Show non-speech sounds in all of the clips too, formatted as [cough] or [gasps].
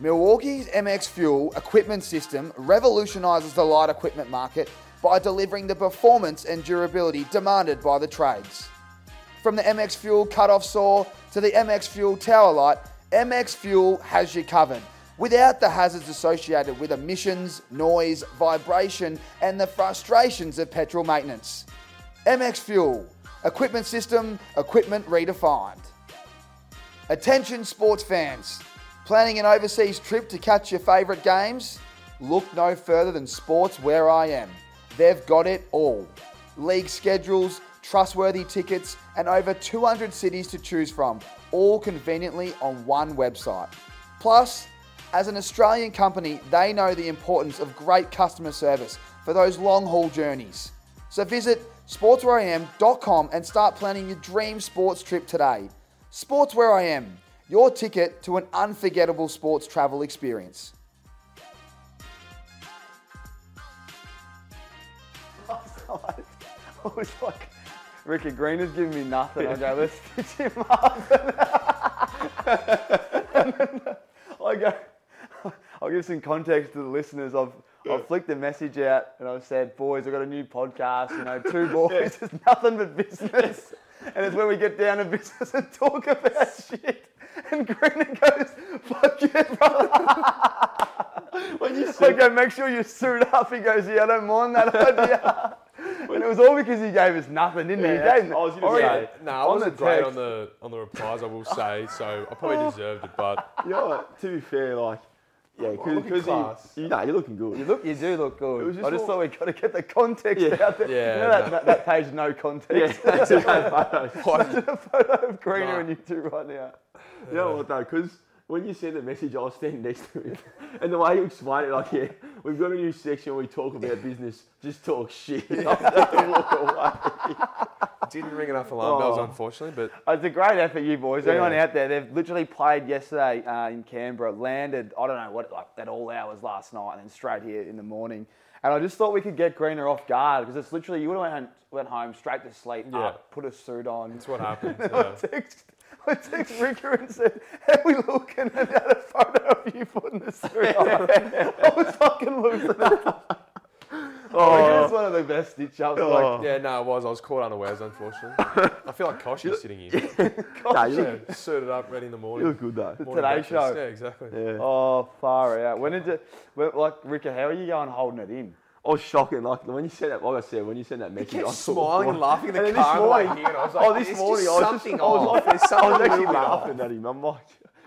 Milwaukee's MX Fuel equipment system revolutionises the light equipment market by delivering the performance and durability demanded by the trades. From the MX Fuel cut-off saw to the MX Fuel tower light, MX Fuel has you covered without the hazards associated with emissions, noise, vibration, and the frustrations of petrol maintenance. MX Fuel, equipment system, equipment redefined. Attention sports fans, planning an overseas trip to catch your favourite games? Look no further than Sports Where I Am. They've got it all. League schedules, trustworthy tickets, and over 200 cities to choose from, all conveniently on one website. Plus, as an Australian company, they know the importance of great customer service for those long haul journeys. So visit sportswhereiam.com and start planning your dream sports trip today. Sports Where I Am, your ticket to an unforgettable sports travel experience. [laughs] Oh, I was [laughs] oh, like, Ricky Green is giving me nothing. I go, [laughs] let's stitch him up. and then I go, I'll give some context to the listeners. I've, I've flicked a message out and I've said, boys, I've got a new podcast, you know, two boys, it's nothing but business. And it's when we get down to business and talk about shit. [laughs] And Greener goes, fuck yeah, brother. [laughs] when you I go, make sure you suit up. He goes, yeah, I don't mind that [laughs] idea. and it was all because he gave us nothing, didn't he? he Yeah, gave I was gonna say, No, I on wasn't great text- on the on the replies. I will say so. I probably oh. deserved it, but you know what, to be fair, like, yeah, looking because class. you, you know, you're looking good. You look, you do look good. It was just I just all- thought we got to get the context Yeah. out there. Yeah, you know that, no. that, that page, no context. yeah, that's right. a photo of Greener No. and you two right now. You know what though? Because when you sent the message, I was standing next to him, [laughs] and the way you explained it, like, yeah, we've got a new section where we talk about business, just talk shit. [laughs] I walk away. [laughs] didn't ring enough alarm bells, Oh. unfortunately. But It's a great effort, you boys. Yeah. Anyone out there, they've literally played yesterday uh, in Canberra, landed, I don't know, what, like at all hours last night, and then straight here in the morning. And I just thought we could get Greener off guard because it's literally, you would have went, went home straight to sleep, Yeah. up, put a suit on. that's what happened. Yeah. text, I text Ricker and said, How we looking? at had a photo of you putting the suit on. I was fucking losing it. [laughs] Oh, it's one of the best stitch ups. Like, oh. Yeah, no, it was. I was caught unawares, unfortunately. [laughs] I feel like Kosh is sitting here. [laughs] Nah, you, Yeah, look, suited up, ready in the morning. you morning. look good though. Morning Today breakfast. Show. Yeah, exactly. Yeah. Oh, far out. When did you, when, like, Ricker, how are you going holding it in? I was shocking. Like when you said that, like I said, when you sent that message, kept I thought, smiling and laughing in the And this car way morning- and I was oh, like, oh, this morning, I was just, something I was, off. There's I was actually off." laughing at him. I'm like,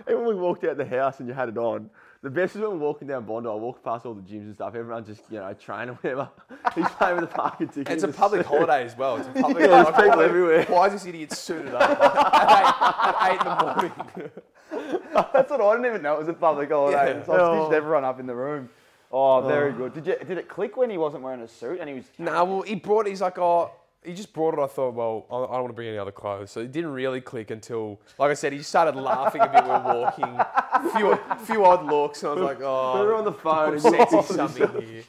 even when we walked out the house and you had it on, the best is when we're walking down Bondi. I walk past all the gyms and stuff. Everyone's just, you know, training or whatever. [laughs] He's playing with the parking ticket. It's a public suit. holiday as well. It's a [laughs] public Yeah, there's people why- everywhere. Why is this idiot suited up [laughs] at, eight, at eight in the morning? That's what I didn't even know it was a public holiday. Yeah. So I Oh. stitched everyone up in the room. Oh, very good. Did you did it click when he wasn't wearing a suit and he was? nah, well, he brought. He's like, oh, he just brought it. I thought, well, I I don't want to bring any other clothes. So it didn't really click until, like I said, he started laughing a bit. when We were walking, [laughs] few few odd looks, and I was like, oh, We were oh, on the phone. I'm and sensing something here.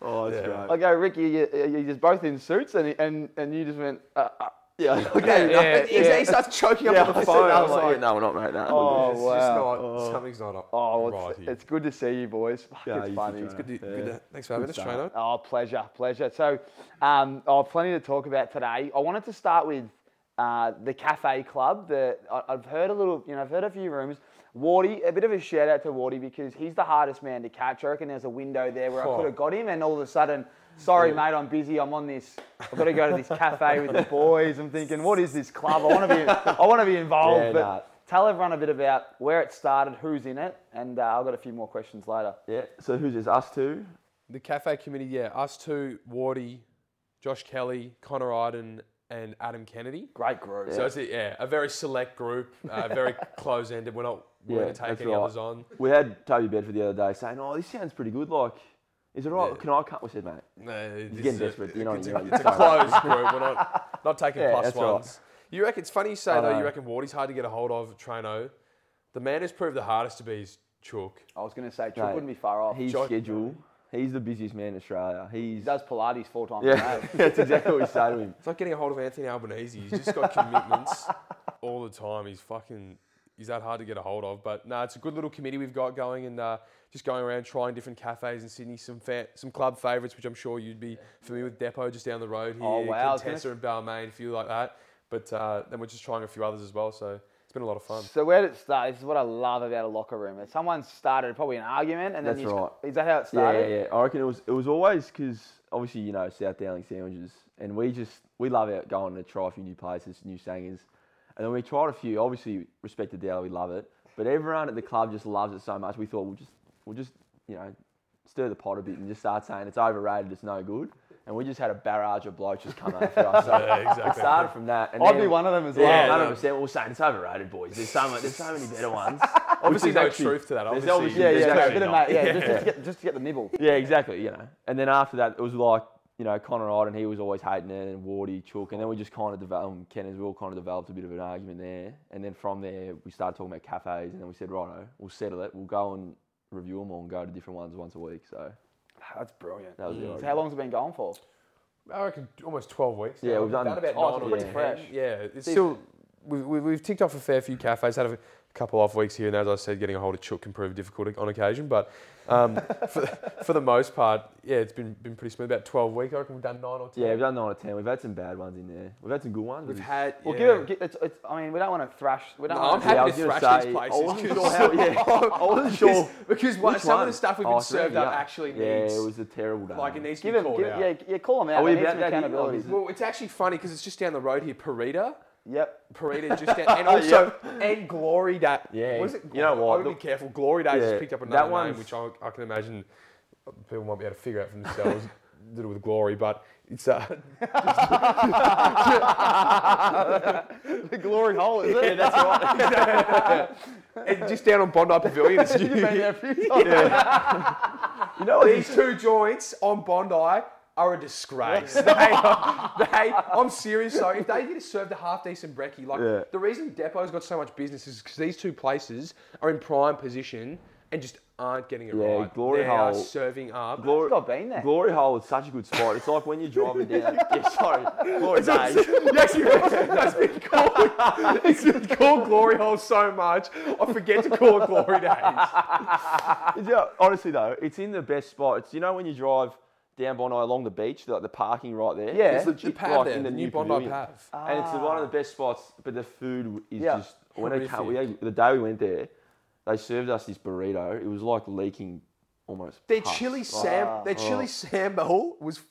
Oh, that's Yeah. great. I go, Ricky, you, you're just both in suits and and and you just went. Uh, uh, Yeah, Yeah, [laughs] okay. yeah, yeah. He, he starts choking up Yeah, on the phone. that, I I was was like, like, yeah, no, we're not, mate. No. Oh, it's wow. just not, Oh. something's not up oh, right it's, here. it's good to see you boys. Fuck, Yeah, it's you funny. It's Jono. good. Good to- Yeah. good to- thanks for having Good us, start. trainer. Oh, pleasure, pleasure. So, um, I have plenty to talk about today. I wanted to start with uh, the Cafe Club. The, I, I've heard a little, you know, I've heard a few rumours. Wardy, a bit of a shout out to Wardy because he's the hardest man to catch. I reckon there's a window there where I Oh. could have got him, and all of a sudden, sorry mate, I'm busy. I'm on this. I've got to go to this cafe with the boys. I'm thinking, what is this club? I want to be, I want to be involved. Yeah, but nah. tell everyone a bit about where it started, who's in it, and uh, I've got a few more questions later. Yeah. So who's this? Us two. The cafe committee, yeah, us two, Wardy, Josh Kelly, Connor Idun, and Adam Kennedy. Great group. Yeah. So it's a, yeah, a very select group, uh, very [laughs] close-ended. We're not Yeah, willing to take that's any right. others on. We had Toby Bedford the other day saying, "Oh, this sounds pretty good. Like, is it right? Yeah. Can I cut?" We said, "Mate, No, this getting is desperate, you know, It's, you a, know, it's a you're closed group. We're not [laughs] not taking Yeah, plus that's right. ones. You reckon it's funny you say I though. You reckon Wardy's hard to get a hold of. Trano, the man who's proved the hardest to be is Chook. I was going to say, Chuck Mate, wouldn't be far off. his He Josh- schedule. He's the busiest man in Australia. He's does Pilates four times a day. [laughs] that's exactly what we say to him. It's like getting a hold of Anthony Albanese. He's just got commitments [laughs] all the time. He's fucking. He's that hard to get a hold of. But no, it's a good little committee we've got going, and uh, just going around trying different cafes in Sydney. Some fa- some club favourites, which I'm sure you'd be familiar with. Depot just down the road here. Oh, wow, I was gonna Contessa and Balmain, a few like that. But uh, then we're just trying a few others as well. So it's been a lot of fun. So where did it start? This is what I love about a locker room. If someone started probably an argument, and then That's you just- right. Is that how it started? yeah, yeah. I reckon it was it was always because obviously you know South Dowling sandwiches, and we just we love out going to try a few new places, new sangers, and then we tried a few. Obviously, respect to Dowling, we love it, but everyone at the club just loves it so much. We thought we'll just we'll just you know stir the pot a bit and just start saying it's overrated, it's no good, and we just had a barrage of blokes just come after us. [laughs] So Yeah, It exactly. started from that. And I'd then- be one of them as well. Yeah, hundred percent. We were saying it's overrated, boys. There's so much, there's so many better ones. [laughs] Obviously, no actually- truth to that. Obviously, obviously- Yeah, yeah, actually bit of not. mate, yeah, just, just, to get, just to get the nibble. Yeah, exactly. You know, and then after that, it was like you know Connor Idun, he was always hating it, and Wardy, Chook, and then we just kind of developed, um, Ken as well, kind of developed a bit of an argument there, and then from there we started talking about cafes, and then we said, righto, we'll settle it, we'll go and review them all and go to different ones once a week. So That's brilliant. that was it. I So reckon. how long's it been going for? I reckon almost 12 weeks. Yeah, now. we've done- about Oh, nine it's or pretty 10. fresh. Yeah, it's still we've, we've, we've ticked off a fair few cafes. Had a couple off weeks here and there. As I said, getting a hold of Chook can prove difficult on occasion, but um, [laughs] for, for the most part, yeah, it's been been pretty smooth. About 12 weeks, I reckon we've done nine or 10. Yeah, we've done nine or ten. We've had some bad ones in there. We've had some good ones. We've but had. Well, yeah. give it. Give, it's, it's, I mean, we don't want to thrash. We don't. No, want I'm to, happy Yeah, I to was gonna thrash say, these I places. wasn't 'cause- sure how- [laughs] yeah, I wasn't sure. because one, Which some of the stuff we've Oh, been it's really served up young. actually Yeah, it was a terrible day. like it needs to give be him. called Give, out. yeah, yeah, call them out. Are we about that accountability. Well, it's actually funny because it's just down the road here, Parita. Yep. Parita just down, [laughs] and also and Glory Day. Yeah, what is it? you know what, I would be careful. Glory Day Yeah, just picked up that another name, one's- which I, I can imagine people might be able to figure out for themselves. [laughs] Did it with Glory, but it's uh, [laughs] the glory hole, is it? yeah, that's right. and just down on Bondi Pavilion. It's You've been there a few times. you know what? These two joints on Bondi are a disgrace. they, are, they, I'm serious. So if they get served a half decent brekkie, like Yeah. the reason Depot's got so much business is because these two places are in prime position and just aren't getting it Yeah, right. Glory they are Hole- serving up. Glory, I've been there. Glory Hole is such a good spot. It's like when you're driving down. [laughs] yeah, sorry, Glory Day. [laughs] Yes, you- that's been called. It's been called Glory Hole so much, I forget to call it Glory Days. [laughs] It's, uh, honestly though, it's in the best spot. It's you know when you drive down Bondi along the beach, like the parking right there. Yeah. it's The legit pad like there, in the, the new new Bondi pavilion. Pav. and it's one of the ah. best spots. But the food is Yeah. just when they come, we, Horrific. the day we went there, they served us this burrito. It was like leaking almost. Their pus. chili ah. sam, their chili oh. sambal was f-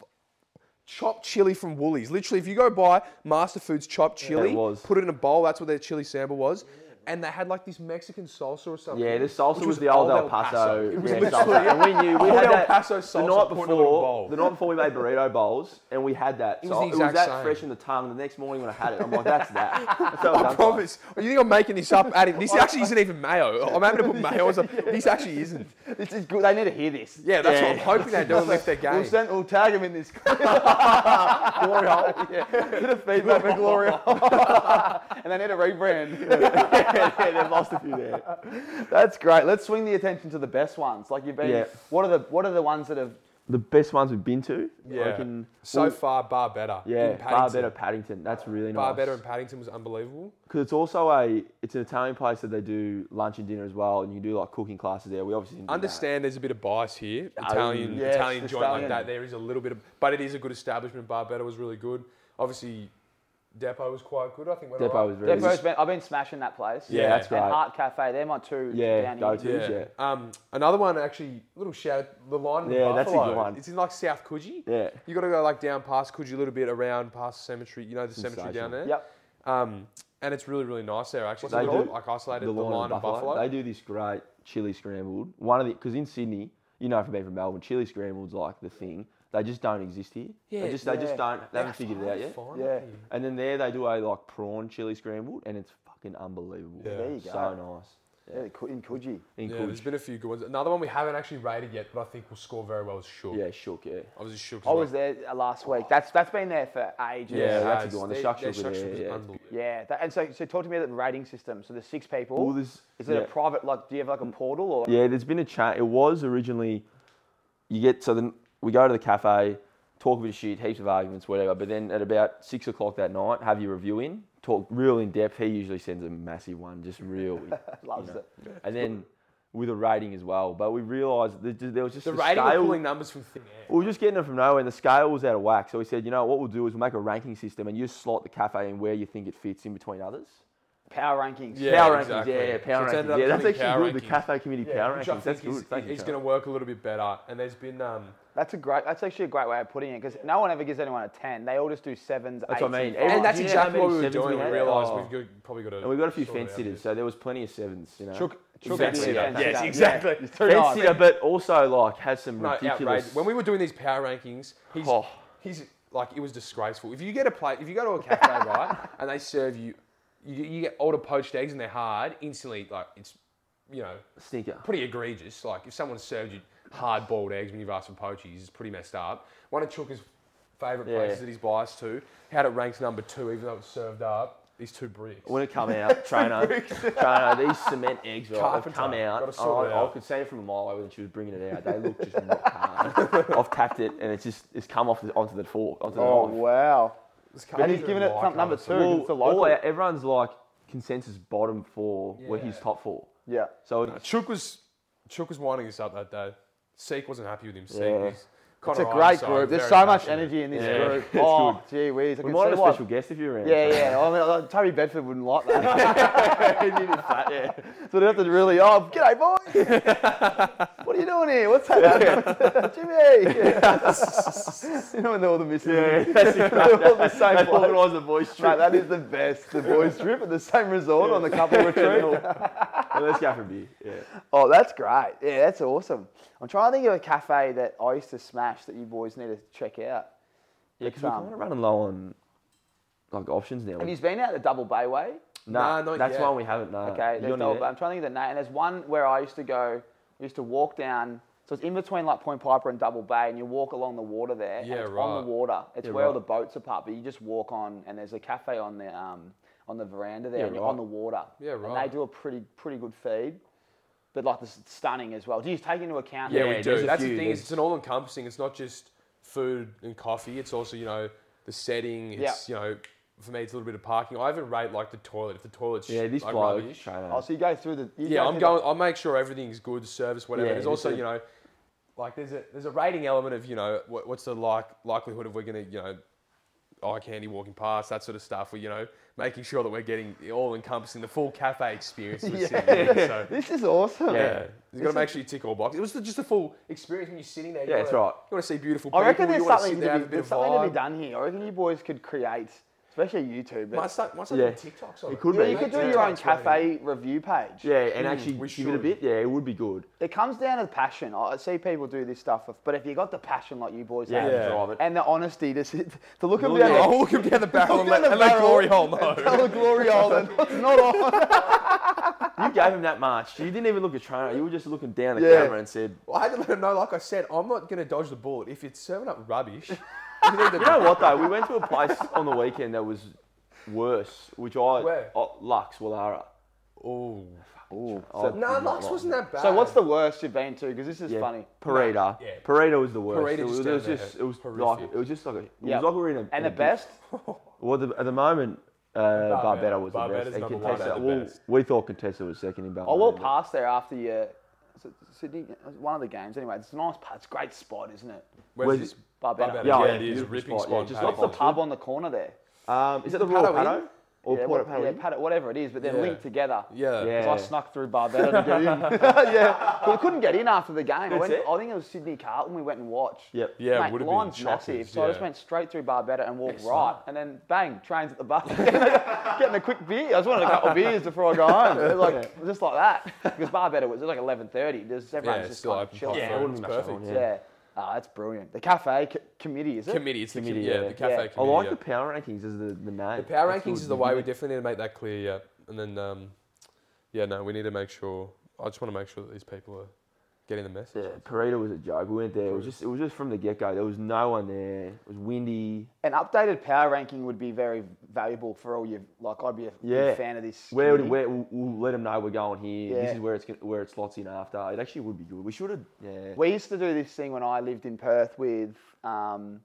chopped chili from Woolies. Literally, if you go buy Master Foods chopped chili, it was. put it in a bowl. That's what their chili sambal was. And they had like this Mexican salsa or something. Yeah, the salsa which was, the old El Paso. It was yeah, literally salsa. and we knew we had El that Paso the night put in a little bowl. before. The night before we made burrito bowls, and we had that. It so was the it was exact that same. fresh in the tongue. The next morning when I had it, I'm like, that's that. [laughs] That's how it's I done. promise. You think I'm making this up? Adding this actually isn't even mayo. I'm having to put mayo on something. [laughs] This actually isn't. This is good. They need to hear this. Yeah, that's what I'm hoping they do and lift their [laughs] game. We'll, send, we'll tag him in this glory hole. Yeah. Bit of feedback for glory hole. and they need a rebrand. [laughs] yeah, yeah, they've lost a few there. That's great. Let's swing the attention to the best ones. Like you've been. Yeah. What are the What are the ones that have? The best ones we've been to. I Yeah. reckon- So well, far, Barbetta. Yeah, in Barbetta Paddington. That's really nice. Bar nice. better in Paddington was unbelievable. Because it's also a it's an Italian place that they do lunch and dinner as well, and you do like cooking classes there. We obviously didn't do that. Understand there's a bit of bias here. Oh, Italian yes, Italian joint like that. There is a little bit of, but it is a good establishment. Barbetta was really good. Obviously, Depot was quite good. I think. went Depot alright. was very Depot's good. been, I've been smashing that place. Yeah, that's And great. Heart Cafe. They're my two Yeah, down go here. to. Yeah. Yeah. Um, another one actually, little shout out, the line. in Yeah, that's a Buffalo. good one. It's in like South Coogee. Yeah. You got to go like down past Coogee a little bit around past the cemetery. You know the cemetery down there. Yep. Um, and it's really really nice there actually. It's a They little do- like isolated. The The, line, line of and Buffalo. Buffalo. They do this great chili scrambled. One of the because in Sydney, you know from being from Melbourne, chili scrambled's like the thing. They just don't exist here. Yeah, they just they yeah. just don't. They haven't figured it out yet. Fine, Yeah. And then there they do a like prawn chili scrambled, and it's fucking unbelievable. Yeah. There you go. So nice. Yeah, Cu- in Coogee. In Yeah, Coogee. there's been a few good ones. Another one we haven't actually rated yet, but I think will score very well is Shook. Yeah, shook. Yeah. I Obviously Shook. I was there uh, last week. That's that's been there for ages. Yeah, it that's a good one. The Their- Shuck Shook were there, was yeah. Yeah, that, and so, so talk to me about the rating system. So there's six people. Well, there's- is it yeah. a private? Like, do you have like a portal or? Yeah, there's been a chat. It was originally, you get so then we go to the cafe, talk a bit of shit, heaps of arguments, whatever. But then at about six o'clock that night, have your review in, talk real in depth. He usually sends a massive one, just real. [laughs] you Loves know. it. And then with a rating as well. But we realised there was just The a rating scale. pulling numbers from thin air. We were just getting it from nowhere, and the scale was out of whack. So we said, you know what we'll do is we'll make a ranking system, and you slot the cafe in where you think it fits in between others. Power rankings. Yeah, power exactly. rankings, yeah, power So rankings. Yeah, that's actually power good. The cafe committee power which I rankings. That's good. Thank is going to work a little bit better. And there's been um, That's a great. That's actually a great way of putting it because no one ever gives anyone a ten. They all just do sevens, That's eights, what I mean. and and that's exactly what we were doing. we We realised Oh. we've got, probably got to. And we got a few fence sitters, so there was plenty of sevens. You know, Chook, chook Fence sitter. Yes, exactly. Yeah. Fence nice. sitter, but also like has some No, ridiculous. outrageous. When we were doing these power rankings, he's, Oh. he's like it was disgraceful. If you get a plate, if you go to a cafe, [laughs] right, and they serve you, you, you get older poached eggs and they're hard, instantly like it's, you know, stinker. pretty egregious. Like if someone served you hard boiled eggs when you've asked for poachies, it's pretty messed up. One of Chooka's favourite Yeah. places that he's biased to had it ranked number two, even though it's served up. These two bricks. When it come [laughs] out, trainer, trainer, these cement eggs, right, they've Carpenter, come out. gotta sort I, it I out. could see it from a mile away when she was bringing it out. They look just rock hard. [laughs] I've tapped it and it's just it's come off the, onto the fork, onto the Oh knife. wow! It's uh, And he's Carpenter giving it like front number two. Well, it's a local. our- everyone's like consensus bottom four were his Yeah. top four. Yeah. So No, Chook was Chook was winding us up that day. Seek wasn't happy with him. Seek Yeah. was It's a great group. There's so much passionate. energy in this Yeah, group. it's Oh, gee whiz! I we can might see have a why- special guest if you're around. Yeah, yeah. I mean, Toby Bedford wouldn't like that. [laughs] [laughs] He needed fat, yeah. So they have to really, oh, g'day, boy. [laughs] what are you doing here? What's that? Jimmy. you know when they're all the missing. Yeah, that's they're all the same bloke. organised the trip. Mate, that is the best. The boys' trip at the same resort on the couple retreat. Well, let's go for a beer. Yeah. Oh, that's great. Yeah, that's awesome. I'm trying to think of a cafe that I used to smash that you boys need to check out. Yeah, because we're um, kind of running low on like options now. Have you been out the Double Bay Way? Nah, Nah, not that's yet. one we haven't. Nah. Okay, You there's on Double there? Bay. I'm trying to think of the name. And there's one where I used to go. We used to walk down. So it's in between like Point Piper and Double Bay, and you walk along the water there. and Yeah, it's on the water. It's Yeah, where all the boats are parked, but you just walk on, and there's a cafe on the um, on the veranda there, Yeah, and you're right. on the water. Yeah, right. And they do a pretty pretty good feed, but like this stunning as well. Do you take into account? Yeah, the- we do. That's few, the thing. Is it's an all-encompassing. It's not just food and coffee. It's also you know the setting. It's you know for me it's a little bit of parking. I even rate like the toilet. If the toilet's Yeah, this like, bloke. rubbish. trainer. Oh, so you go through the. you Yeah, go I'm through going. I'll make sure everything's good, service, whatever. Yeah, there's also a- you know, like there's a there's a rating element of you know what, what's the like likelihood of we're gonna you know eye candy walking past that sort of stuff. Where you know making sure that we're getting all encompassing the full cafe experience. That we're sitting there. So, [laughs] This is awesome. yeah, you've got to make sure you tick all boxes. It was just a full experience when you're sitting there. Yeah, you that's wanna, right. You want to see beautiful I reckon there's something sit to be, have a bit there's something to be done here. I reckon you boys could create, especially YouTube. Might start, might start Yeah. doing TikToks on It it. could yeah, be. you could do your own cafe review page. Yeah, and hmm. actually we give it a should. bit. Yeah, it would be good. It comes down to the passion. I I see people do this stuff, but if you got the passion like you boys Yeah, have, Yeah. drive it. and the honesty to sit, to look at Well, me yeah. Look him down the [laughs] barrel and let, the and let glory hole and [laughs] tell the glory hole and it's [laughs] not on. You gave him that much. You didn't even look at trainer. You were just looking down the Yeah. camera and said, Well, I had to let him know, like I said, I'm not going to dodge the bullet. If it's serving up rubbish, you need to You know what though? We went to a place on the weekend that was worse, which I Where? oh, Lux Woollahra. Oh. Ooh. I So, No, not Lux wasn't that bad. so what's the worst you've been to? Because this is Yeah. funny. Parita. Yeah. Parita was the worst. Parita it was, just it was down just it was like Horrific. it was just like a, it Yeah. was like we were in a And in a the big- best? [laughs] Well, the, at the moment, uh, Barbetta was the Barbetta's best. And number one, Contessa, the well, best. we thought Contessa was second in Barbetta. I walked but- past there after you. is Sydney, one of the games. Anyway, it's a nice, pa- it's a great spot, isn't it? Where's Where's this? Barbetta. Barbetta. Yeah, Yeah, yeah, it is a ripping spot, spot. yeah, just Paddy What's the pub on the corner there? Um, is it the the Royal Paddo Or yeah, Port what- Paddo yeah, Paddo- whatever it is, but they're Yeah. linked together. Yeah. Yeah. So I snuck through Barbetta to get in. [laughs] yeah, but we couldn't get in after the game. I, That's went, it? I think it was Sydney Carlton. We went and watched. Yep. Yeah, Mate, would have line's been massive, chockers, so I just went straight through Barbetta and walked Yeah, right, and then bang, trains at the bar, [laughs] getting a quick beer. I just wanted a couple of beers before I go home. It was like just like that because Barbetta was it was like eleven thirty. There's everyone's Yeah, just still kind open chilling. Yeah, it wouldn't It's be perfect. on, Yeah. Ah, that's brilliant. The cafe c- committee, is it? Committee, it's the Committee, committee, yeah, yeah. the cafe Yeah. I I like yeah. the power rankings as the, the name. The power That's rankings is the way we definitely need to make that clear, yeah. And then, um, yeah, no, we need to make sure. I just want to make sure that these people are getting the message. Yeah, Parita was a joke. We went there. It was just it was just from the get go. There was no one there. It was windy. An updated power ranking would be very valuable for all you. Like I'd be a Yeah. big fan of this. Where, would, where we'll, we'll let them know we're going here. This is where it's where it slots in after. It actually would be good. We should have. Yeah. We used to do this thing when I lived in Perth with um,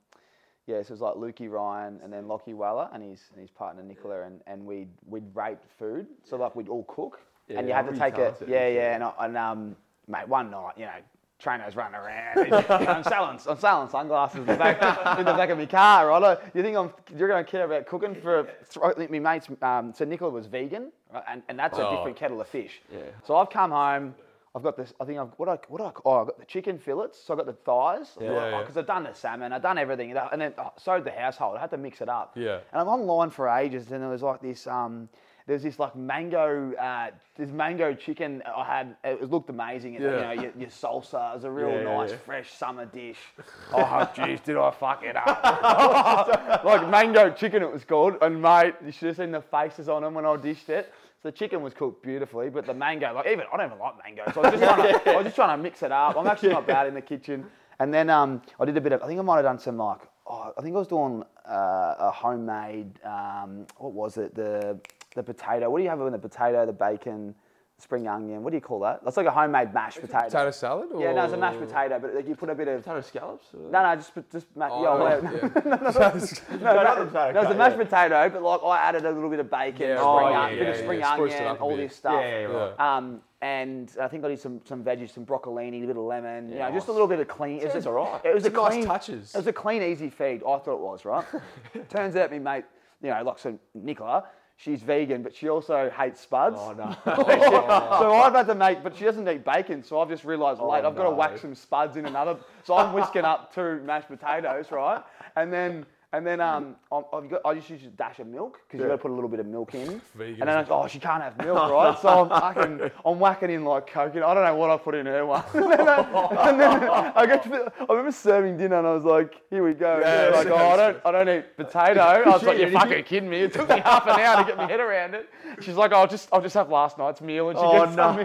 Yeah, so it was like Lukey Ryan and then Lachie Weller and his and his partner Nicola and, and we'd we'd rate food. So like we'd all cook Yeah, and you had to take it. Yeah, yeah. yeah, and, I, and um, mate, one night, you know, trainers running around. you know, I'm selling, I'm selling sunglasses in the back, in the back of my car, right? You think I'm, you're going to care about cooking for? My mates. Um, so Nicola was vegan, right? and, and that's a Oh. different kettle of fish. Yeah. So I've come home. I've got this. I think I've what I what I oh I've got the chicken fillets. So I've got the thighs. Yeah, yeah. Because I've done the salmon. I've done everything. And then oh, so the household. I had to mix it up. Yeah. And I'm online for ages, and there was like this. Um, there's this like mango, uh, this mango chicken I had. It looked amazing. And, Yeah. You know, your, your salsa. It was a real Yeah, nice, yeah. fresh summer dish. [laughs] Oh, jeez, did I fuck it up? [laughs] like mango chicken, it was called. And mate, you should have seen the faces on them when I dished it. So the chicken was cooked beautifully, but the mango, like even I don't even like mango, so I was just trying [laughs] to, I was just trying to mix it up. I'm actually not bad in the kitchen. And then um, I did a bit of, I think I might have done some like, oh, I think I was doing uh, a homemade, um, what was it? The the potato. What do you have with the potato, the bacon, spring onion? What do you call that? That's like a homemade mashed potato. Potato salad? Or? Yeah, no, it's a mashed potato, but like, you put a bit of. Potato scallops? Or? No, no, just just ma- Oh, yeah, [laughs] no, whatever. yeah. No, no, potato no, it's a mashed potato, but like I added a little bit of bacon, Yeah, spring oh, on- yeah, bit of spring yeah, spruced it onion, all bit. this stuff. Yeah, yeah, right. Um, and I think I did some some veggies, some broccolini, a bit of lemon, you know, just a little bit of clean. It was alright. It was a nice clean touches. It was a clean, easy feed. I thought it was right. [laughs] Turns out, me mate, you know, like so Nicola. She's vegan, but she also hates spuds. Oh, no. [laughs] [laughs] so I've had to make, but she doesn't eat bacon. So I've just realised late I've got to whack some spuds in another. So I'm whisking up two mashed potatoes, right? And then and then um, I'm- I've got, I just use a dash of milk because you've got to put a little bit of milk in. [laughs] Vegan and then I go, oh, she can't have milk, [laughs] right? So I'm whacking, I'm whacking in like coconut. I don't know what I put in her one. [laughs] and then, I, and then I get to the, I remember serving dinner and I was like, here we go. Yeah, like, yeah, oh, I don't, I don't eat potato. I was like, you're fucking kidding me. It took me half an hour to get my head around it. She's like, I'll just, I'll just have last night's meal. And she Oh, gets no.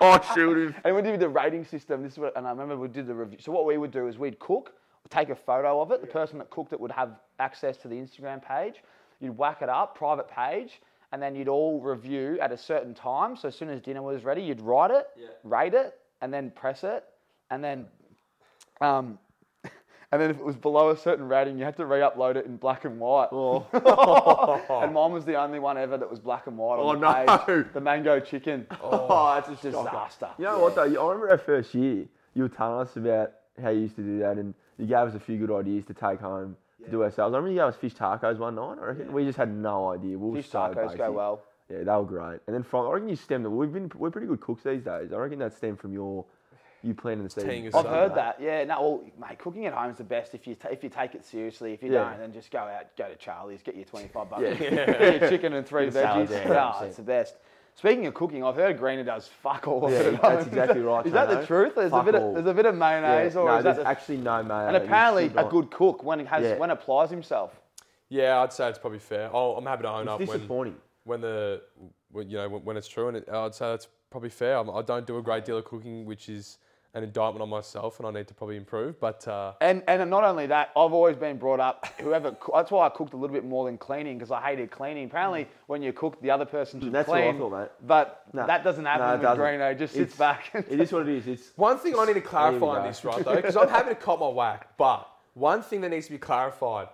oh, shoot. And we did the rating system. This is what, and I remember we did the review. So what we would do is we'd cook, take a photo of it. The person that cooked it would have access to the Instagram page. You'd whack it up, private page, and then you'd all review at a certain time. So as soon as dinner was ready, you'd write it, rate it, and then press it, and then, um, [laughs] and then if it was below a certain rating, you had to re-upload it in black and white. [laughs] [laughs] and mine was the only one ever that was black and white on Oh, the no. page. The mango chicken. Oh, that's a disaster. You know what though? I remember our first year, you were telling us about how you used to do that, and you gave us a few good ideas to take home to do ourselves. I remember you gave us fish tacos one night. I reckon we just had no idea. We were Fish so tacos basic. go well. Yeah, they were great. And then from, I reckon you stemmed. We've been we're pretty good cooks these days. I reckon that stemmed from your you planning the season. I've up. heard that. Yeah, no, well, mate, cooking at home is the best if you ta- if you take it seriously. If you Yeah. don't, then just go out, go to Charlie's, get your twenty five bucks, Yeah. [laughs] get your chicken and three Get a salad veggies. there, Yeah, 100%. it's the best. Speaking of cooking, I've heard Greener does fuck all of Yeah, it. at that's [laughs] home. exactly right, Is that the truth? There's a bit of all. there's a bit of Yeah. mayonnaise, or No, is that there's the, actually no mayonnaise. and apparently a good cook when it has Yeah. when applies himself. Yeah, I'd say it's probably fair. Oh, I'm happy to own It's up when, disappointing. when the when, you know when, when it's true, and it, I'd say that's probably fair. I'm, I don't do a great deal of cooking, which is an indictment on myself, and I need to probably improve. But uh, And and not only that, I've always been brought up. Whoever [laughs] that's why I cooked a little bit more than cleaning because I hated cleaning. Apparently, when you cook, the other person should That's what I clean. thought, mate. But No. that doesn't happen No, it with doesn't. Greeno. Just sits It's- back. And [laughs] It is what it is. It's one thing I need to clarify on this, right, though, because I'm happy to cop my whack, but one thing that needs to be clarified,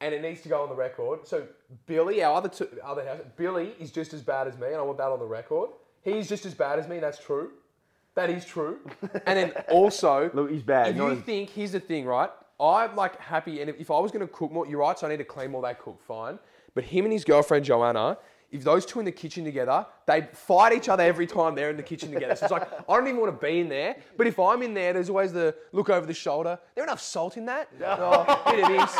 and it needs to go on the record. So Billy, our other two, other house, Billy is just as bad as me, and I want that on the record. He's just as bad as me. That's true. That is true. And then also, [laughs] Look, he's bad. If Not you as- think, here's the thing, right? I'm like happy, and if, if I was going to cook more, you're right. So I need to clean more. They cook fine, but him and his girlfriend Joanna, if those two in the kitchen together, they fight each other every time they're in the kitchen together. So it's like I don't even want to be in there. But if I'm in there, there's always the look over the shoulder. There enough salt in that? Oh, bit of this.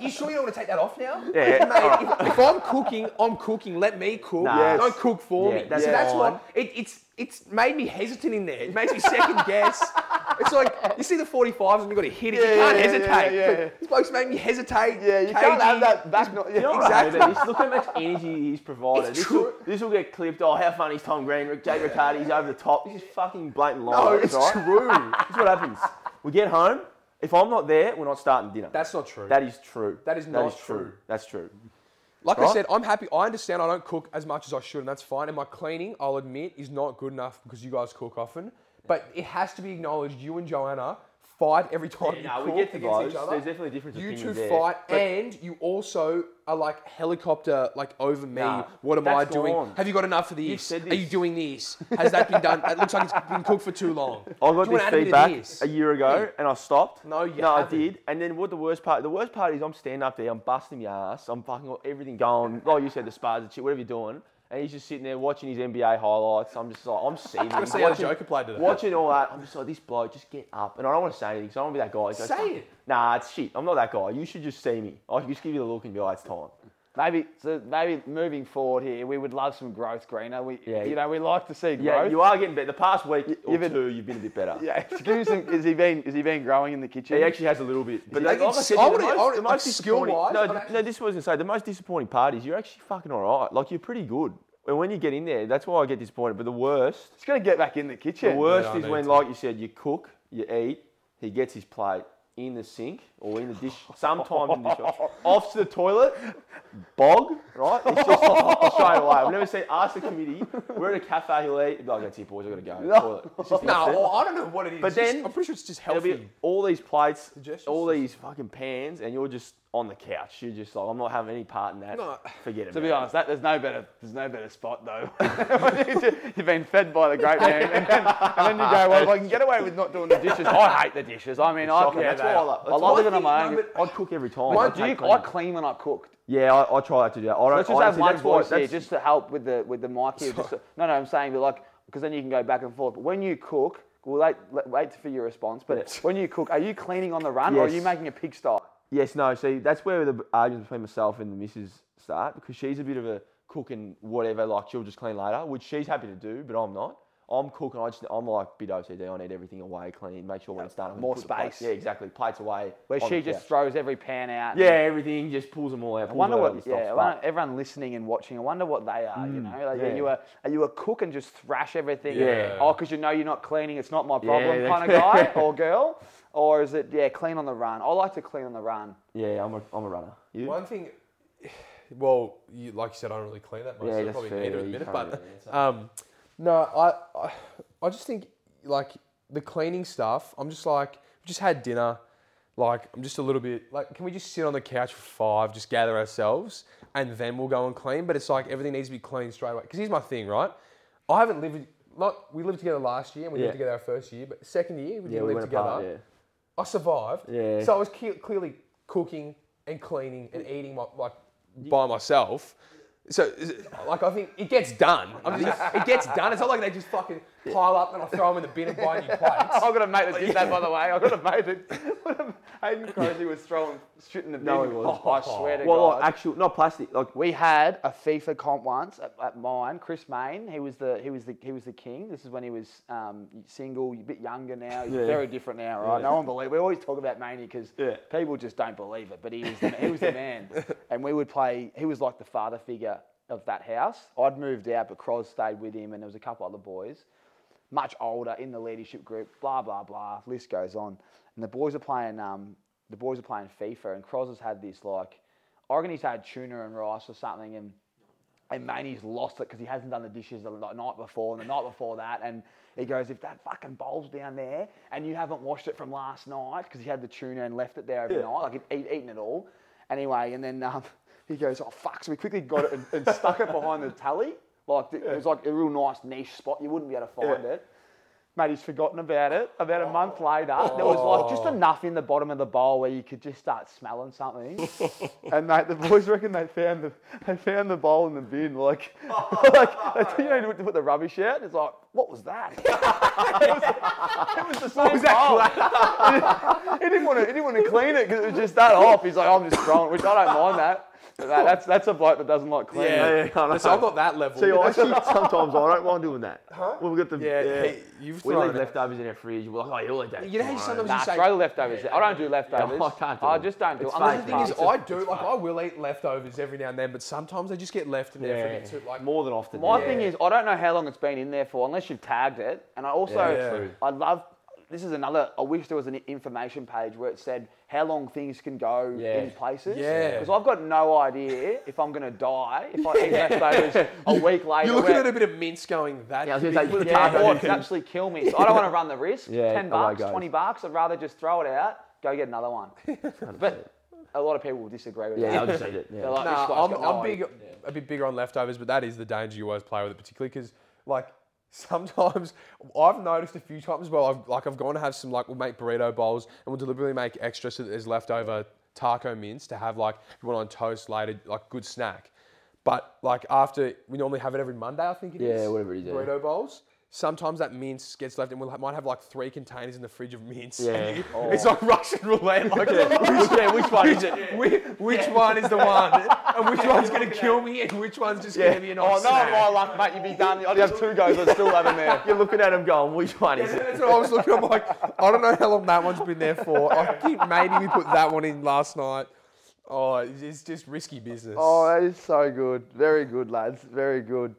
You sure you don't want to take that off now? Yeah. [laughs] Mate, if, if I'm cooking, I'm cooking. Let me cook. Yes. Don't cook for Yeah, me. that's so that's fine. what it, it's it's made me hesitant in there. It makes me second guess. It's like you see the 45s and you've got to hit it. you can't yeah, hesitate. yeah, It's yeah. like, These blokes make me hesitate. yeah, you can't have that back. No, yeah, You know what I Exactly. hate about this? Look how much energy he's provided. It's This true. will, this will get clipped. Oh, how funny is Tom Green? Jake Riccardi, he's over the top. This is fucking blatant lies. No, it's right? true. This is what happens. We get home. If I'm not there, we're not starting dinner. That's not true. that is true. That is not is true. true. That's true. Like I said, I'm happy. I understand I don't cook as much as I should, and that's fine. And my cleaning, I'll admit, is not good enough because you guys cook often. But it has to be acknowledged, you and Joanna fight every time you Yeah, cook we get to against those. each other. There's definitely different You two opinions there. fight, But- and you also are like helicopter, like over me. Nah, what am I that's doing? gone. Have you got enough for this? said Are you doing this? Has that been done? It looks like it's been cooked for too long. [laughs] I Do got you this wanna add a bit of feedback this? a year ago, Yeah. and I stopped. No, you no, I haven't. did. And then what the worst part? The worst part is I'm standing up there, I'm busting my ass, I'm fucking got everything going. Like you said, the spars and shit, whatever you're doing, and he's just sitting there watching his NBA highlights. I'm just like, I'm seething. Let's see how watching, Joker played today. watching all that. I'm just like, this bloke, just get up. And I don't want to say anything, because I don't want to be that guy. Goes, Say it. Nah, it's shit. I'm not that guy. You should just see me. I can just give you the look and be like, it's time. Maybe so maybe moving forward here, we would love some growth, Greener. We Yeah. you know we like to see growth. Yeah, you are getting better. The past week or you've been- two, you've been a bit better. [laughs] Yeah, give me. Is he been is he been growing in the kitchen? He actually has a little bit. But he- like, I like I think said, I the wanna- I most, wanna- the like, most disappointing. skill-wise, No, I'm th- actually- no, this was going to say the most disappointing part is you're actually fucking all right. Like you're pretty good. And when you get in there, that's why I get disappointed. But the worst, He's gonna get back in the kitchen. the worst I is when, to. like you said, you cook, you eat, he gets his plate in the sink or in the dish, [laughs] sometimes in the dishwasher, [laughs] off to the toilet, bog, right? It's just [laughs] straight away. I've never seen, ask the committee, we're at a cafe, he'll eat, he'll be like, that's it, boys, I've got to go. Toilet. It's just No, well, I don't know what it is. But It's just- then I'm pretty sure it's just healthy. all these plates, all these fucking pans, and you're just on the couch. You're just like, I'm not having any part in that. No. Forget it. To be honest, that, there's no better there's no better spot though. You've been fed by the great man, and then, and then you go, well, if I can get away with not doing the dishes, I hate the dishes. I mean, I, that's yeah, why I love. I love living think- own. no, I'd cook every time. I, you, I clean. clean when I cook. Yeah, I, I try to do that. I don't. Let's just I have one voice here, just to help with the with the mic here. Just to, no, no, I'm saying, but like, because then you can go back and forth. But when you cook, we'll wait, wait for your response. But Yeah. when you cook, are you cleaning on the run, or are you making a pigsty? Yes, no. See, that's where the arguments between myself and the missus start because she's a bit of a cook and whatever. Like she'll just clean later, which she's happy to do, but I'm not. I'm cooking. I just I'm like a bit OCD. I need everything away, clean, make sure when it's done. More put the plate- space. Yeah, exactly. Plates away. Where on she the just couch. throws every pan out. Yeah, everything just pulls them all out. I wonder it out what, yeah, stops, I wonder- everyone listening and watching, I wonder what they are, you know? Like, Are, you a, are you a cook and just thrash everything? Yeah. Oh, because you know you're not cleaning, it's not my problem Yeah, kind of guy [laughs] or girl? Or is it, yeah, clean on the run? I like to clean on the run. Yeah, I'm a, I'm a runner. You? One thing, [sighs] well, you, like you said, I don't really clean that much. Yeah, so that's probably fair, need to yeah, admit you can't But really answer. um, no, I, I, I just think like the cleaning stuff. I'm just like, we just had dinner. Like, I'm just a little bit like, can we just sit on the couch for five, just gather ourselves, and then we'll go and clean? But it's like everything needs to be clean straight away. Because here's my thing, right? I haven't lived. Not we lived together last year, and we Yeah. lived together our first year. But second year, we didn't we live together. apart. Yeah. I survived. Yeah. So I was clearly cooking and cleaning and eating my, like by myself. So like I think it gets done. I mean, [laughs] it gets done. It's not like they just fucking pile up and I throw them in the bin and buy new plates. [laughs] I've got a mate that did that, by the way. I've got a mate that [laughs] Hayden Crozier was throwing shit in the bin. No, he wasn't. Oh, I swear to Well, God. like, actual, not plastic. Like We had a FIFA comp once at, at mine. Chris Mayne, he was the he was the he was the king. This is when he was um, single, a bit younger now. He's Yeah. very different now, right? No one believes. We always talk about Maney because Yeah. people just don't believe it, but he was the, he was the [laughs] man. And we would play. He was like the father figure of that house. I'd moved out, but Cros stayed with him, and there was a couple other boys, much older in the leadership group. Blah blah blah. List goes on. And the boys are playing. Um, the boys are playing FIFA, and Cros has had this like. I reckon he's had tuna and rice or something, and and Maney's lost it because he hasn't done the dishes the night before and the night before that. And he goes, if that fucking bowl's down there and you haven't washed it from last night because he had the tuna and left it there overnight, like he'd eat, eaten it all. Anyway, and then um, he goes, oh fuck! So we quickly got it and, and stuck it behind the tally. Like it was like a real nice niche spot. You wouldn't be able to find it. Mate, he's forgotten about it. About a month later, there was like just enough in the bottom of the bowl where you could just start smelling something. [laughs] and mate, the boys reckon they found the they found the bowl in the bin. Like, [laughs] like they think you know to put the rubbish out. It's like, what was that? it, was, [laughs] it was the same bowl. he didn't want to he didn't want to clean it because it was just that off. He's like, I'm just throwing, which I don't mind that. But mate, that's that's a bloke that doesn't like cleaning. yeah, I know. So I'm not that level. See, I actually [laughs] sometimes I don't mind doing that. Huh? We've got the yeah, yeah. hey, you've we thrown leave it. leftovers in our fridge. We're like, oh, you'll eat that. You know how you tomorrow." sometimes Nah, you say, throw the leftovers. I don't do leftovers. I can't do I just don't do it. Unless the thing is, I do like I will eat leftovers every now and then, but sometimes they just get left in there for a Yeah. bit too like. more than often. My thing is, I don't know how long it's been in there for, unless you've tagged it. And I also, I love. This is another. I wish there was an information page where it said how long things can go Yeah. in places. Yeah. Because I've got no idea if I'm going to die if I eat leftovers a week later. You're looking where- at a bit of mince going that. Yeah, I was gonna say, yeah, taco it could actually kill me. So I don't want to run the risk. Yeah, Ten oh bucks, goes. twenty bucks. I'd rather just throw it out, go get another one. [laughs] but a lot of people will disagree with Yeah, that. they'll just eat it. Yeah. like, guy's I'm, no I'm big, idea. a bit bigger on leftovers, but that is the danger you always play with it, particularly because like sometimes I've noticed a few times. Well, I've like I've gone to have some like we'll make burrito bowls and we'll deliberately make extra so that there's leftover taco mince to have like if you want on toast later, like good snack. But like after we normally have it every Monday, I think it is. Yeah, whatever it is, yeah. Burrito bowls. Sometimes that mince gets left, and we will might have like three containers in the fridge of mince. Yeah. Oh. It's like Russian roulette. Like, [laughs] which, yeah, which one is it? which, which one is the one? [laughs] And which one's going to kill me? And which one's just going to be an Oh, nice no, snack? my luck, mate. You'd be done. I'd have two goes, but still have him there. [laughs] You're looking at him going, which one is it? That's what I was looking. I'm like, I don't know how long that one's been there for. I think maybe we put that one in last night. Oh, it's- it's just risky business. Oh, that is so good. Very good, lads. Very good.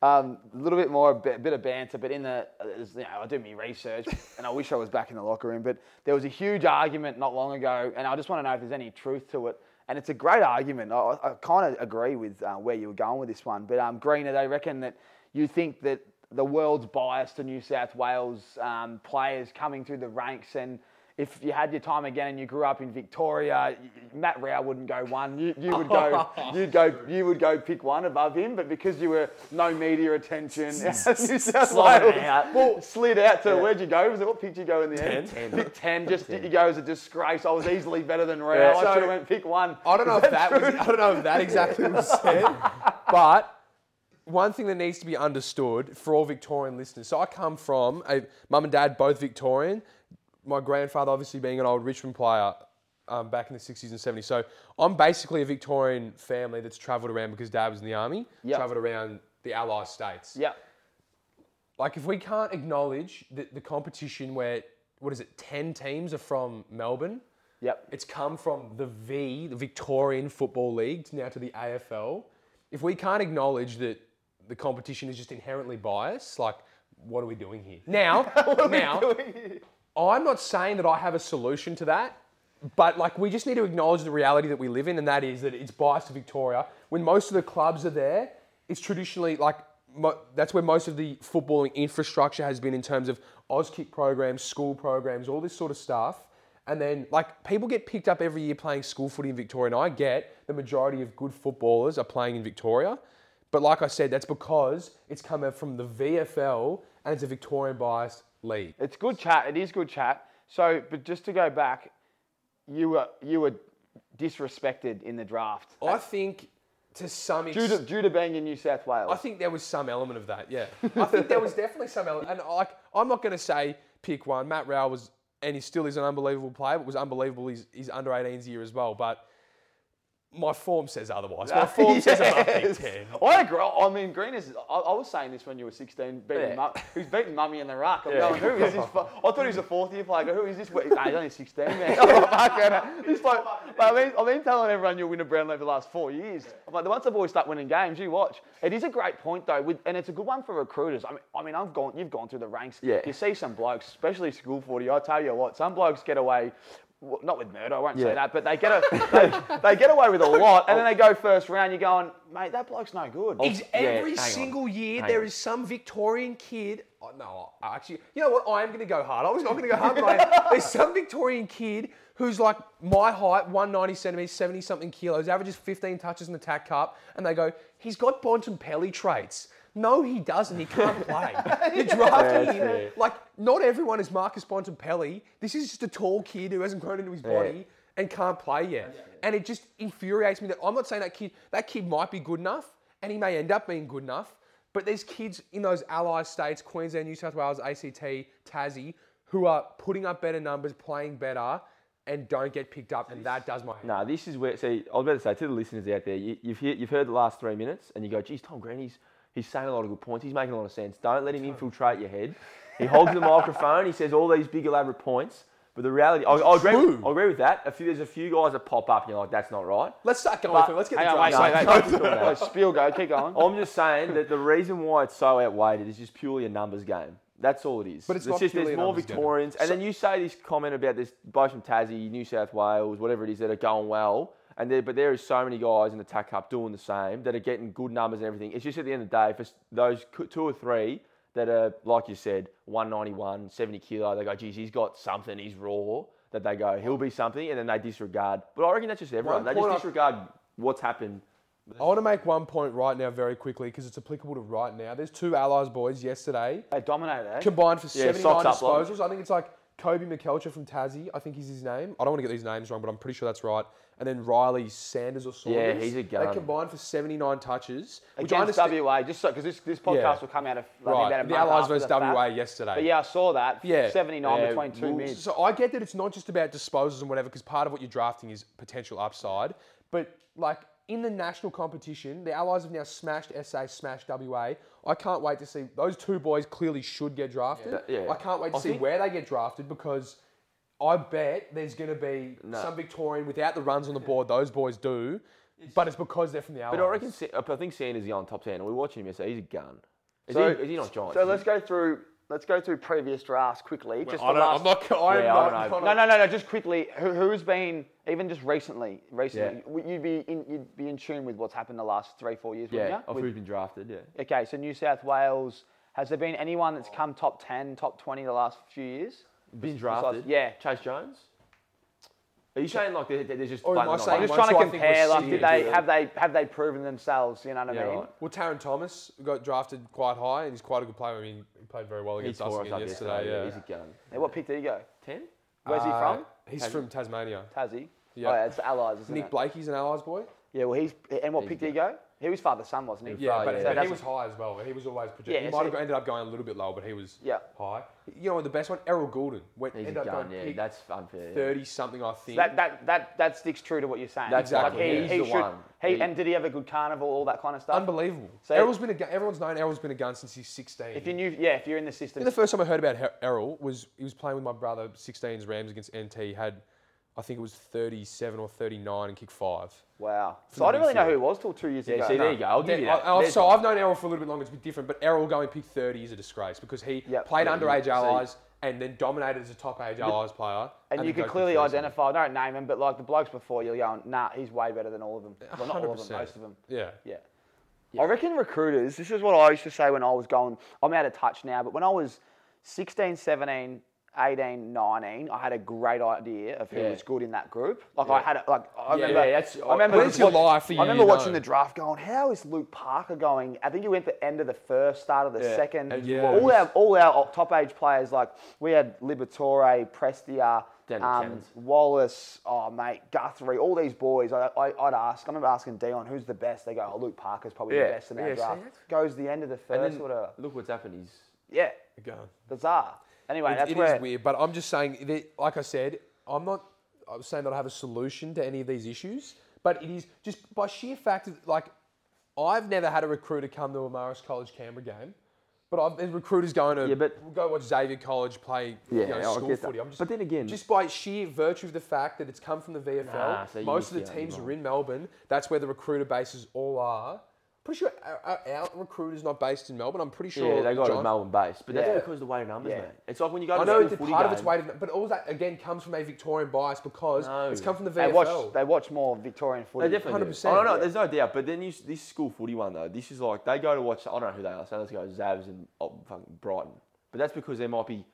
Um, a little bit more, a bit, bit of banter, but in the, uh, you know, I do my research, and I wish I was back in the locker room. But there was a huge argument not long ago, and I just want to know if there's any truth to it. And it's a great argument. I, I kind of agree with uh, where you were going with this one. But um, Greener, they reckon that you think that the world's biased to New South Wales um, players coming through the ranks and if you had your time again and you grew up in Victoria, Matt Rowell wouldn't go one. You, you would go, [laughs] you'd go, you would go pick one above him. But because you were no media attention, New South Wales, out. well, slid out to where'd you go? Was it what picked you go in the end? Ten. Pick ten. Just you go as a disgrace. I was easily better than Rao. Yeah. I should have went pick one. I don't know if that was. I don't know if that exactly was said, [laughs] but one thing that needs to be understood for all Victorian listeners. So I come from a mum and dad both Victorian. My grandfather obviously being an old Richmond player. Um, back in the 60s and 70s. So I'm basically a Victorian family that's travelled around because dad was in the army, Yep. travelled around the Allied states. Yeah. Like if we can't acknowledge that the competition where, what is it, 10 teams are from Melbourne, Yep. it's come from the V, the Victorian Football League, now to the AFL. If we can't acknowledge that the competition is just inherently biased, like, what are we doing here? Now, [laughs] now, I'm not saying that I have a solution to that, but like, we just need to acknowledge the reality that we live in, and that is that it's biased to Victoria. When most of the clubs are there, it's traditionally like mo- that's where most of the footballing infrastructure has been in terms of Auskick programs, school programs, all this sort of stuff. And then, like, people get picked up every year playing school footy in Victoria, and I get the majority of good footballers are playing in Victoria. But like I said, that's because it's come from the VFL and it's a Victorian biased league. It's good chat. It is good chat. So, but just to go back, you were you were disrespected in the draft I think to some due to, extent. due to being in New South Wales. I think there was some element of that, yeah. I think there was definitely some element. And like, I'm not going to say pick one. Matt Rowell was, and he still is an unbelievable player, but was unbelievable his, his under 18s year as well. But my form says otherwise. My [laughs] form says I'm up Big Ten. I agree. I mean, Green is. I, I was saying this when you were 16, beating Yeah. Mum, who's beating Mummy in the ruck. I'm Yeah. going, who is this? [laughs] fu- I thought he was a fourth year player. I go, who is this? Nah, he's only 16, man. I'm like, "Fucking- this bloke- but I mean, I've been telling everyone you'll win a Brownlow for the last four years. I'm like, once the boys start winning games, you watch. It is a great point though, with, and it's a good one for recruiters. I mean, I mean, I've gone, you've gone through the ranks. Yeah. You see some blokes, especially school footy. I tell you what, some blokes get away. Well, Not with murder, I won't say that, but they get a, they, [laughs] they get away with a lot, and then they go first round. You're going, mate, that bloke's no good. Oh, Ex- Oh, Yeah, every on. single year, Hang there on. is some Victorian kid. Oh, no, actually, you know what? I am going to go hard. I was not going to go hard, but I, [laughs] there's some Victorian kid who's like my height, 190 centimeters, 70 something kilos, averages 15 touches in the TAC Cup, and they go, he's got Bontempelli traits. No, he doesn't. He can't [laughs] play. You're drafting him. Like, not everyone is Marcus Bontempelli. This is just a tall kid who hasn't grown into his body and can't play yet. And it just infuriates me that I'm not saying that kid that kid might be good enough, and he may end up being good enough. But there's kids in those allied states, Queensland, New South Wales, ACT, Tassie, who are putting up better numbers, playing better, and don't get picked up, and that does my head. No, this is where. See, I was about to say to the listeners out there, you, you've heard, you've heard the last three minutes, and you go, "Geez, Tom Green, he's he's saying a lot of good points. He's making a lot of sense. Don't let him infiltrate your head. He holds the microphone. He says all these big elaborate points, but the reality, I, I agree. With. I agree with that. A few, there's a few guys that pop up, and you're like, "That's not right." Let's start going But- through. Let's get Hang the on, wait, No, wait, no, wait. no, no. Wait, Spiel go, keep going. I'm just saying that the reason why it's so outweighed is just purely a numbers game. That's all it is. But it's it's not just purely there's a more numbers game. Victorians, and then you say this comment about this both from Tassie, New South Wales, whatever it is that are going well, and there, but there is so many guys in the TAC Cup doing the same that are getting good numbers and everything. It's just at the end of the day, for those two or three that are like you said, 191, 70 kilo, they go, geez, he's got something, he's raw. That they go, he'll be something, and then they disregard. But I reckon that's just everyone. One They just point I- disregard what's happened. I want to make one point right now, very quickly, because it's applicable to right now. There's two Allies boys yesterday They dominated, eh? combined for Yeah, 79 socks up, like- disposals. I think it's like Colby McKercher from Tassie. I think he's his name. I don't want to get these names wrong, but I'm pretty sure that's right. And then Riley Sanders or Saunders. Yeah, he's a gun. They combined for 79 touches, which I Against understand. WA, just so because this, this podcast Yeah. will come out of like, Right, about a the month Allies after versus the fact. WA yesterday. But yeah, I saw that. Yeah. 79 Yeah, between two mids. So I get that it's not just about disposals and whatever, because part of what you're drafting is potential upside. But like in the national competition, the Allies have now smashed SA, smashed WA. I can't wait to see those two boys. Clearly, should get drafted. Yeah. Yeah. I can't wait to I see think- where they get drafted because I bet there's going to be No. some Victorian without the runs on the board. Those boys do, but it's because they're from the Allies. But I reckon, I think Sanders is the on top 10. We're watching him yesterday. He's a gun. Is, So- he, is he not giant? So let's go through. Let's go through previous drafts quickly. just I the don't, last. I'm not. I'm Yeah, I don't know. no, no, no, no. Just quickly, who, who's been even just recently? Recently, Yeah. you'd be in, you'd be in tune with what's happened the last three, four years, yeah, wouldn't of you? who's been drafted, yeah. Okay, so New South Wales. Has there been anyone that's come top ten, top twenty the last few years? Been drafted? yeah. Chase Jones? Are you saying like they're, they're just Or am I saying I'm just trying to compare. Like, did they have they have they proven themselves? You know what I Yeah, mean? right. Well, Tarryn Thomas got drafted quite high, and he's quite a good player. I mean, he played very well against us tore us again yesterday. yesterday. Yeah, He's a gun. Yeah, what pick did he go? 10? Where's he Uh, from? He's from Tasmania. Tassie. Yeah. Oh, yeah, it's Allies, isn't Nick it? Blakey's an Allies boy. Yeah, well, he's and what He's pick did he go? He was father son, wasn't he? Yeah, Right, but, yeah. but So he was high as well. He was always projected. Yeah, he so- might have ended up going a little bit low, but he was Yeah. high. You know, the best one, Errol Gulden, went He's ended a up gun, going yeah. That's unfair. thirty something, I think. That, that that that sticks true to what you're saying. That's like exactly he, it. he He's the should. one. He, He- and did he have a good carnival, all that kind of stuff? Unbelievable. So- Errol's been a gun, everyone's known Errol's been a gun since he's sixteen. If you knew, yeah, if you're in the system, the first time I heard about Errol was he was playing with my brother 16's Rams against NT. He had I think it was 37 or 39 and kicked five. wow. So I didn't really know who he was till two years Yeah, ago. see, there you go. I'll give you that. I- I- so I've known Errol for a little bit longer. It's a bit different, but Errol going pick 30 is a disgrace because he Yep. played Yeah, underage see- allies and then dominated as a top age allies player. And, you then could clearly identify. I don't name him, but like the blokes before, you're going, nah, he's way better than all of them. Well, not all of them, 100%. most of them. Yeah. Yeah. I reckon recruiters, this is what I used to say when I was going, I'm out of touch now, but when I was 16, 17, 18, 19, I had a great idea of who Yeah. was good in that group. Like I had, a, like I Yeah, remember, yeah, that's- I remember, When's your watch- life for I you, remember you watching know? the draft, going, how is Luke Parker going? I think he went the end of the first, start of the Yeah. second. And yeah. All our all our top age players, like we had Liberatore, Prestia, um, Wallace, oh mate, Guthrie, all these boys. I, I, I'd ask. I remember asking Dion, who's the best? They go, oh, Luke Parker's probably Yeah. the best in our Yeah, see, draft. that's- Goes the end of the And first, then whatever. look what's happened. He's Yeah, Go on. bizarre. Anyway, It- that's it where. is weird, but I'm just saying, that, like I said, I'm not I'm saying that I have a solution to any of these issues, but it is just by sheer fact of, like, I've never had a recruiter come to a Marist College Canberra game, but I've, there's recruiters going to Yeah, but- go watch Xavier College play Yeah, you know, school footy. I'm just, But then again- just by sheer virtue of the fact that it's come from the VFL, Nah, so most of the teams are in Melbourne. That's where the recruiter bases all are. Pretty sure our, our, our recruiter's not based in Melbourne. I'm pretty sure. yeah, they got John- a Melbourne base, but that's Yeah. because of the weight of numbers, Yeah. mate. It's like when you go to I a know it's that footy part of its weight, of, but all that again comes from a Victorian bias because No. it's come from the they VFL. watch, they watch more Victorian footy. They definitely 100%, do. Oh, no, yeah. there's no doubt. But then you, this school footy one though, this is like they go to watch. I don't know who they are. So let's go Zabs and oh, fucking Brighton. But that's because there might be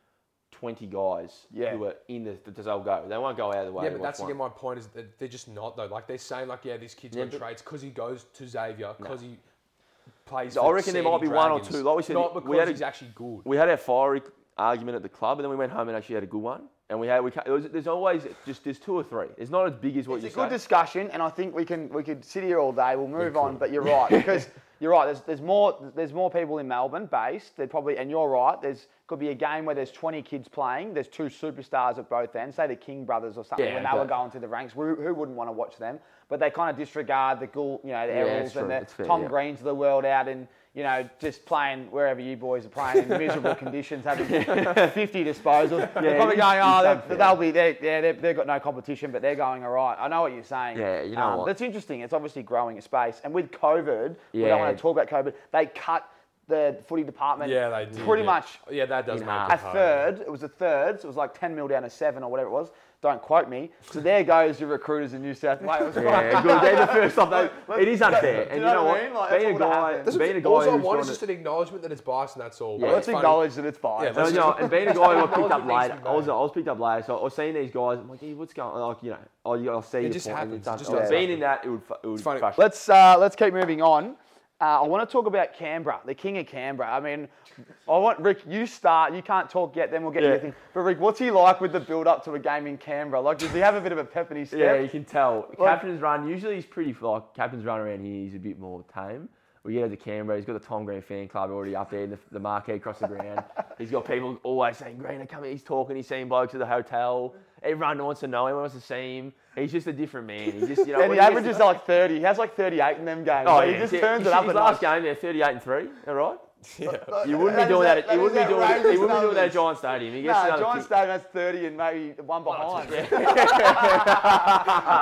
twenty guys Yeah. who are in the that they'll go. They won't go out of the way. yeah, but that's one. again my point is that they're just not though. Like they're saying like, yeah, this kid's Yeah, got traits because he goes to Xavier because he plays. I reckon there might be one or two. Like we said, not we had a- he's actually good. We had our fiery argument at the club, and then we went home and actually had a good one. And we had we was, there's always just there's two or three. It's not as big as what It's you It's a say. good discussion, and I think we can we could sit here all day. We'll move on, but you're right [laughs] because you're right. There's there's more there's more people in Melbourne based. There probably and you're right. There's could be a game where there's 20 kids playing. There's two superstars at both ends. Say the King brothers or something Yeah, when they were going through the ranks. Who, who wouldn't want to watch them? But they kind of disregard the Gould, you know, the Yeah, Errols and the fair, Tom yeah. Greens of the world out in you know just playing wherever you boys are playing in miserable [laughs] conditions, having 50 disposals. they're probably you- going, you oh, can't- they- they'll be there. Yeah, they've, they've got no competition, but they're going all right. I know what you're saying. Yeah, you know um, what? That's interesting. It's obviously growing a space. And with COVID, yeah. we don't want to talk about COVID. They cut the footy department. Yeah, they did. Pretty yeah. much Yeah, that does in make a third. It was a third. So it was like 10 mil down to seven or whatever it was. Don't quote me. So there goes your recruiters in New South Wales. [laughs] Yeah, good. They're the first off. They, it is unfair, and you know what? I mean? Like, being a guy, happens. being a guy All I who's want trying is just an acknowledgement that it's biased and that's all. Yeah. But Let's it's funny. acknowledge that it's biased. Yeah, No, you know, and being a guy who got picked up Acknowledgement late, needs to be I was. I was picked up late, so I was seeing these guys. I'm like, hey, what's going on? Like, you know, oh, you, I'll see your just point, and happens. It just Oh, does being in that, it would, fu- it would funny. frustrate. Let's uh, let's keep moving on. Uh, I want to talk about Canberra, the king of Canberra. I mean, I want Rick. You start. You can't talk yet. Then we'll get Yeah. your thing. But Rick, what's he like with the build up to a game in Canberra? Like, does he have a bit of a pep in his step? Yeah, you can tell. Captain's run, usually he's pretty, like, captain's run around here, he's a bit more tame. We get out to Canberra, he's got the Tom Green fan club already up there, the, the marquee across the ground. he's got people always saying, Greener, come here, he's talking, he's seeing blokes at the hotel. Everyone wants to know him, wants to see him. He's just a different man. He just, you know, and the he average is like 30. He has like 38 in them games. Oh, Like, yeah. He just turns it up his last game, they're 38 and 3, all right? Yeah. You wouldn't be doing that. that You wouldn't be doing it. outrageous You wouldn't be doing that at. Giant Stadium. He gets Nah, another John kick. Stadium has 30 and maybe one oh, behind. [laughs]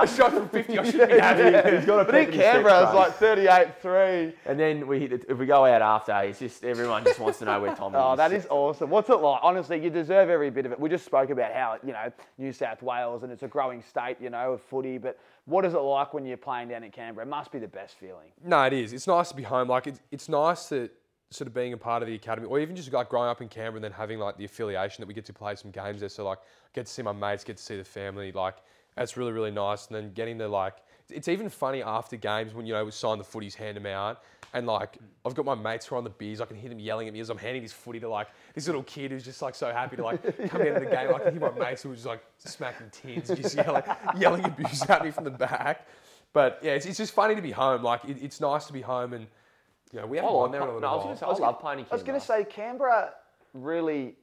A shot from 50, I should be [laughs] happy. He's got a But in pep in his step, Canberra, it's like 38 3. And then we hit the, if we go out after, it's just everyone just wants to know where Tom [laughs] Oh, is. Oh, that is awesome. What's it like? Honestly, you deserve every bit of it. We just spoke about how, you know, New South Wales and it's a growing state, you know, of footy. But what is it like when you're playing down in Canberra? It must be the best feeling. No, it is. It's nice to be home. Like it's, it's nice to sort of being a part of the academy, or even just like growing up in Canberra and then having like the affiliation that we get to play some games there. So like get to see my mates, get to see the family. Like that's really really nice. And then getting to like it's even funny after games when you know we sign the footies, hand them out. And like I've got my mates who are on the beers, I can hear them yelling at me as I'm handing this footy to like this little kid who's just like so happy to like [laughs] come of the game. I can hear my mates who are just like smacking tins, just yelling, yelling abuse at me from the back. But yeah, it's, it's just funny to be home. Like it, it's nice to be home, and know we haven't Oh, won there in a no, little I was while. gonna say, I, love playing in I was going to say, Canberra really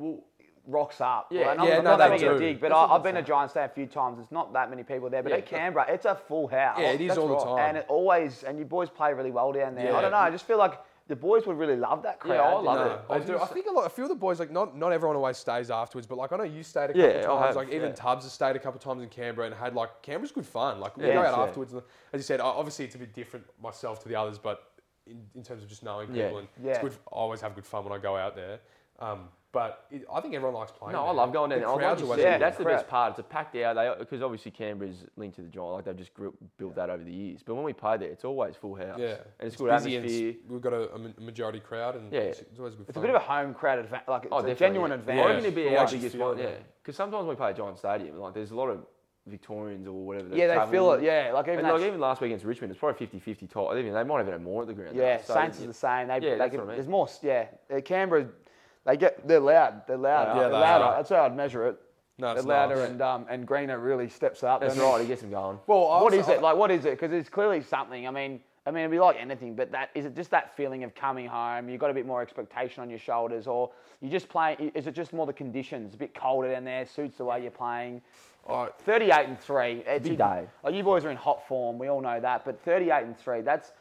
rocks up. Yeah, Like, I'm yeah, not, no, not they having a do. dig, but That's I, I've I'm been to saying. Giant Stay a few times. There's not that many people there, but Yeah. at Canberra, it's a full house. Yeah, it is That's all the right. time. And it always, and you boys play really well down there. Yeah. I don't know. I just feel like the boys would really love that crowd. Yeah, I love it. I I was do. gonna I think a lot. A few of the boys, like not not everyone always stays afterwards, but like I know you stayed a couple Yeah, of I times. have, like even yeah. Tubbs has stayed a couple of times in Canberra and had like Canberra's good fun. Like we Yeah, go out yeah. afterwards. And, as you said, obviously it's a bit different myself to the others, but in, in terms of just knowing Yeah. people and Yeah. it's good. I always have good fun when I go out there. Um, but it, I think everyone likes playing. No, I love going down The there. Crowds like always you Yeah, that's the crowd. best part. It's a packed out. They because obviously Canberra's linked to the Giant, like they've just grew, built that over the years. But when we play there, it's always full house. Yeah, and it's, good busy atmosphere. it's- we've got a, a majority crowd, and Yeah. it's, it's always good It's a bit of a home crowd advantage. Like it's Oh, a definitely. genuine yeah. advantage. I reckon it'd be Yeah. our biggest feel one. it, Yeah, yeah. because sometimes we play at Giant Stadium, like there's a lot of Victorians or whatever. that Yeah, they feel in. it. Yeah, like even And that- like even last week against Richmond, it's probably 50-50 top. Even they might have had more at the ground. Yeah. So, Saints is the same. They, Yeah, they that's can, what I mean. There's more. Yeah, uh, Canberra, they get they're loud. They're loud. Yeah, they're they louder. are. That's how I'd measure it. No, They're it's louder, nice. and um, and Greener really steps up. That's doesn't he? right. He gets them going. Well, I What also- is it like? What is it? Because it's clearly something. I mean, I mean, it'd be like anything, but that is it. Just that feeling of coming home. You've got a bit more expectation on your shoulders, or you just play. Is it just more the conditions? A bit colder down there, suits the way you're playing. I- 38 and three. It's Big day. Like you boys are in hot form. We all know that. But 38 and three. That's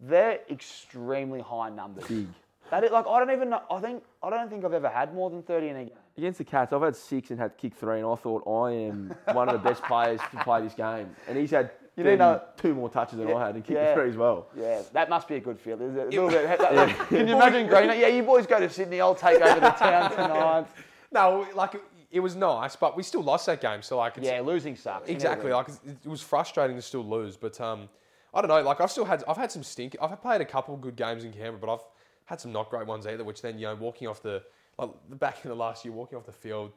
they're extremely high numbers. Big. That is, like I don't even know. I think I don't think I've ever had more than 30 in a game. Against the Cats, I've had six and had kick three, and I thought I am one of the best players to play this game. And he's had You need to- 32 more touches than Yeah, I had and kicked yeah. three as well. Yeah, that must be a good feel. Is it? A little bit. [laughs] Can you imagine Greener? Yeah, you boys go to Sydney. I'll take over the town tonight. [laughs] no, like it, was nice, but we still lost that game. So like, it's, Yeah, losing sucks. Exactly. Like it, was frustrating to still lose, but um, I don't know. Like I've still had I've had some stink. I've played a couple good games in Canberra, but I've had some not great ones either. Which then you know walking off the like the back in the last year, walking off the field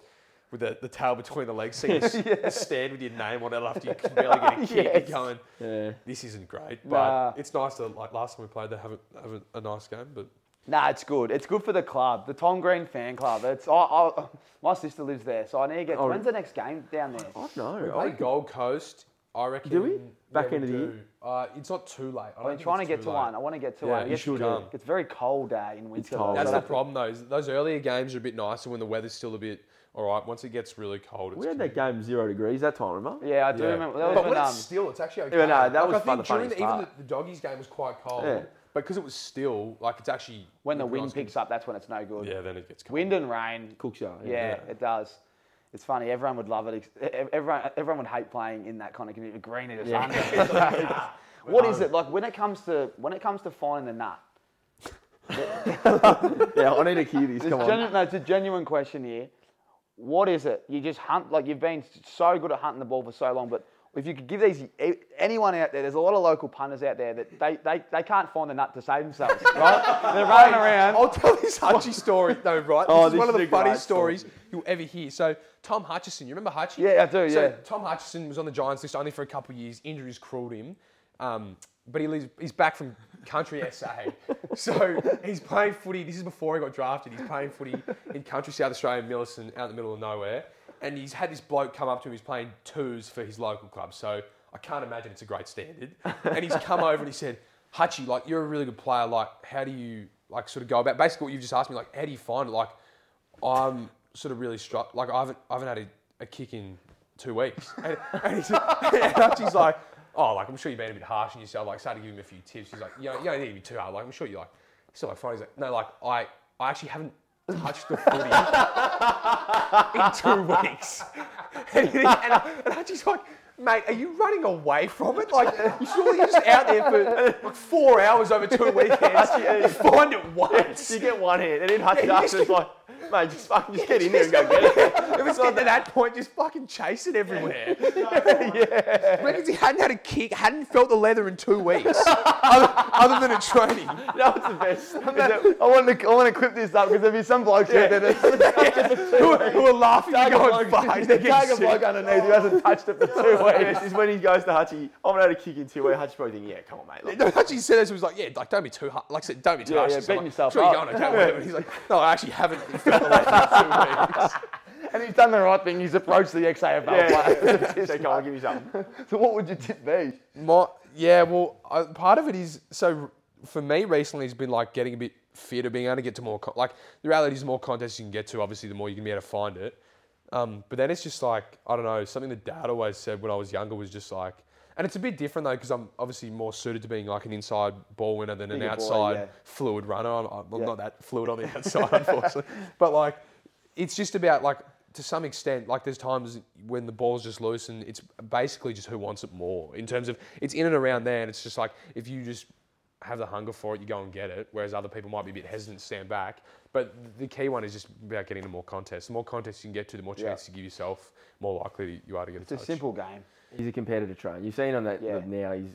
with the, the tail between the legs, seeing [laughs] a stand with your name on it after you can barely get a kick, Yes. you're going, Yeah. this isn't great. Nah. But it's nice to like last time we played they have a, have a, a nice game. But Nah, it's good. It's good for the club, the Tom Green fan club. It's I, I, my sister lives there, so I need to get. Oh. when's the next game down there? I don't know. we I play reckon- Gold Coast. I reckon. Do we? Back we end of the year? Uh, it's not too late. I I've don't been think trying to get to late. one. I want to get to Yeah, one. you It gets- should come. It's very cold day in winter. cold. though, That's so the problem though. Is those earlier games are a bit nicer when the weather's still a bit all right. Once it gets really cold, it's We had that game zero degrees that time, remember? Yeah, I do Yeah. remember. That was but when, when um, it's still, it's actually okay. Yeah, no, that like, was I fun- think the during the, funniest even the, the doggies game was quite cold, Yeah. But because it was still like it's actually when the wind picks up, that's when it's no good. Yeah, then it gets cold. Wind and rain. Cook show. Yeah, it does. It's funny. Everyone would love it. Everyone, everyone would hate playing in that kind of community. Green is [laughs] under. what is it like when it comes to when it comes to finding the nut? [laughs] yeah, I need a hear this. It's, Come on. no, it's a genuine question here. What is it? You just hunt like you've been so good at hunting the ball for so long, but if you could give these anyone out there, there's a lot of local punters out there that they, they, they can't find the nut to save themselves, [laughs] right? They're running around. I'll tell [laughs] this Hutchie story though, right? Oh, this is this one of the funniest story. stories you'll ever hear. So Tom Hutchesson, you remember Hutchie? Yeah, I do, So yeah. Tom Hutchesson was on the Giants list only for a couple of years. Injuries cruelled him, um, but he leaves, he's back from country SA. [laughs] so he's playing footy. This is before he got drafted. He's playing footy in country South Australia, Millicent, out in the middle of nowhere. And he's had this bloke come up to him. He's playing twos for his local club. So I can't imagine it's a great standard. And he's come over and he said, Hutchie, like you're a really good player. Like how do you like sort of go about basically what you've just asked me? Like how do you find it? Like I'm sort of really struck. Like I haven't I haven't had a, a kick in two weeks. And, and, he's, [laughs] and Hutchie's like, oh, like I'm sure you've been a bit harsh on yourself. Like started giving him a few tips. He's like, you, know, you don't need to be too hard. Like I'm sure you like. He's like fine. He's like, no, like I I actually haven't touched the footy in two weeks. [laughs] And, and, I- and Hutchie's like. Mate, are you running away from it? Like, you surely you're just out there for like four hours over two weekends. [laughs] You find it once. You get one hit, and then Hutch Yeah, after just it's like, mate, just fucking just get in there and go get it. It was getting to that point, just fucking chasing everywhere. yeah. [laughs] Reckons he hadn't had a kick, hadn't felt the leather in two weeks, [laughs] other, other than a training. You know what's the best? [laughs] That- I want to, I want to clip this up because there'll be some blokes out there that's who, are, who are laughing and going, bloke, fuck, there's they're a getting target sick. bloke underneath who hasn't touched it for two weeks. is when he goes to Hutchie, I haven't had a kick in two weeks. Hutchie's probably thinking, yeah, come on, mate. Like, No, actually said this, he was like, yeah, like, don't be too hard. Like I said, don't be too Yeah, harsh. yeah, So beating like, yourself sure up. you're going, okay, whatever. And he's like, no, I actually haven't felt the leather in two weeks. And he's done the right thing. He's approached the XAFL player. yeah. so come on, give me something. [laughs] so what would your tip be? My, yeah, well, I, part of it is so for me recently has been like getting a bit fitter, being able to get to more con- like the reality is the more contests you can get to, obviously, the more you can be able to find it. Um, but then it's just like I don't know something that Dad always said when I was younger was just like, and it's a bit different though because I'm obviously more suited to being like an inside ball winner than an Bigger outside yeah. fluid runner. I'm, I'm Yeah. not that fluid on the outside, [laughs] unfortunately. But like, it's just about like to some extent, like there's times when the ball's just loose and it's basically just who wants it more in terms of it's in and around there and it's just like if you just have the hunger for it, you go and get it. Whereas other people might be a bit hesitant to stand back. But the key one is just about getting to more contests. The more contests you can get to, the more Yeah. chance you give yourself, more likely you are to get a It's a touch. simple game. He's a competitor trainer. You've seen on that Yeah. now. He's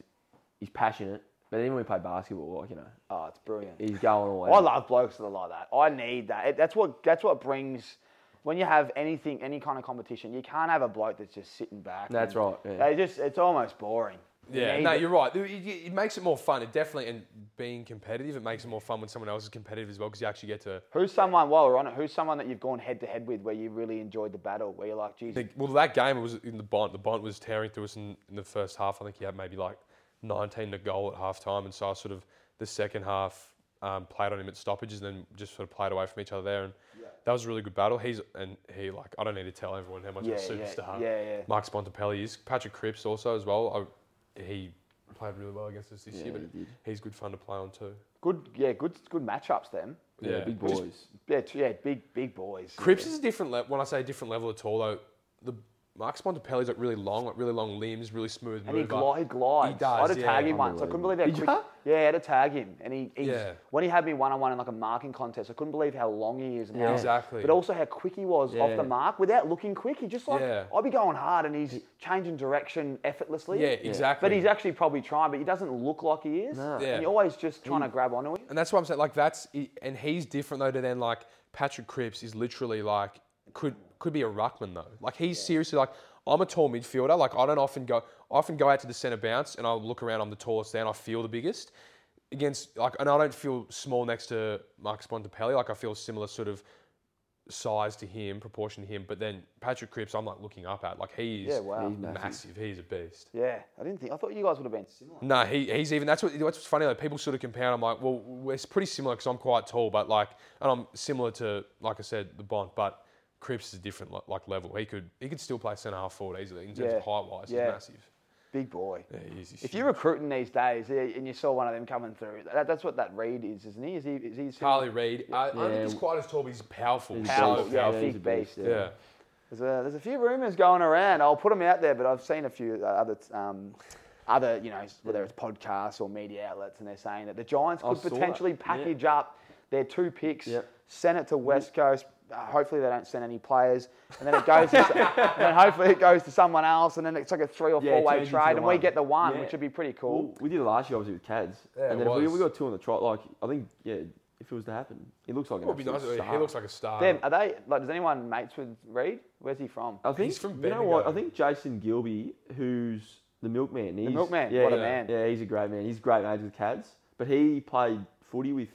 he's passionate, but then when we play basketball, like you know, Oh, it's brilliant. he's going all I out. love blokes that are like that. I need that. It- That's what that's what brings when you have anything, any kind of competition. You can't have a bloke that's just sitting back. That's right, yeah. They just it's almost boring. Yeah, no, you're right. It, it- it makes it more fun. It definitely, and being competitive, it makes it more fun when someone else is competitive as well because you actually get to. Who's someone while we're on it? Who's someone that you've gone head to head with where you really enjoyed the battle? Where you're like, geez, well, that game was in the Bont. The Bont was tearing through us in, in the first half. I think he had maybe like 19 to goal at half time. And so I sort of, the second half, um, played on him at stoppages and then just sort of played away from each other there. And that was a really good battle. He's, and he, like, I don't need to tell everyone how much Yeah, of a yeah, superstar yeah, yeah. Marcus Bontempelli is. Patrick Cripps also as well. I, he played really well against us this Yeah, year, but he did. he's good fun to play on too. good, yeah, good, good matchups then. Yeah, Yeah. big Just- boys. Yeah, t- yeah, big, big boys. Cripps is a different level. When I say a different level at all, though, the Marcus Bontempelli's like really long, like really long limbs, really smooth And he, mover. gli- he glides. He does, I had to yeah. tag him once. I couldn't believe how quick. Yeah, I had to tag him, and he he's, Yeah. when he had me one on one in like a marking contest, I couldn't believe how long he is and how, Exactly. but also how quick he was off the mark without looking quick. He just like Yeah. I'd be going hard, and he's changing direction effortlessly. Yeah, exactly. But he's actually probably trying, but he doesn't look like he is. No. Yeah. And you're always just trying to grab onto him. And that's what I'm saying. Like that's and he's different though to then like Patrick Cripps is literally like could could be a ruckman though. Like he's seriously like I'm a tall midfielder. Like I don't often go. I often go out to the centre bounce and I'll look around. I'm the tallest there and I feel the biggest against like and I don't feel small next to Marcus Bontempelli. Like I feel similar sort of size to him, proportion to him. But then Patrick Cripps, I'm like looking up at. Like he's Yeah, wow. He's massive. massive. He's a beast. Yeah, I didn't think. I thought you guys would have been similar. No, he, he's even. That's what. That's what's funny. Like people sort of compare. I'm like, well, we're pretty similar because I'm quite tall, but like, and I'm similar to, like I said, the Bont. But Cripps is a different like, like level. He could he could still play centre half forward easily in terms Yeah. of height wise. Yeah. He's massive. Big boy. Yeah, he is. He's If you're recruiting these days and you saw one of them coming through, that, that's what that Reid is, isn't he? Is he? Is he? similar? Harley Reid, I, I don't think Yeah. he's quite as tall, but he's powerful. He's so Powerful, yeah, powerful. he's big a beast, beast. Yeah. There's a, there's a few rumours going around. I'll put them out there, but I've seen a few uh, other um, other, you know, whether it's podcasts or media outlets, and they're saying that the Giants could saw that. potentially Yeah. package up their two picks, Yep. send it to West Coast. Hopefully they don't send any players, and then it goes. to, and [laughs] then hopefully it goes to someone else, and then it's like a three or Yeah, it four way turns into trade, the and we one. get the one, Yeah. which would be pretty cool. Well, we did it last year, obviously with Cads, Yeah, and it then if we, was. we got two on the trot. Like I think, yeah, if it was to happen, it looks like It would be nice. absolute He star. looks like a star. Them, are they like? Does anyone mates with Reid? Where's he from? I think He's from you know what? I Bendigo. think Jason Gilby, who's the milkman. He's, milkman, Yeah, what a yeah, man. Yeah, he's a great man. He's great mates with Cads, but he played footy with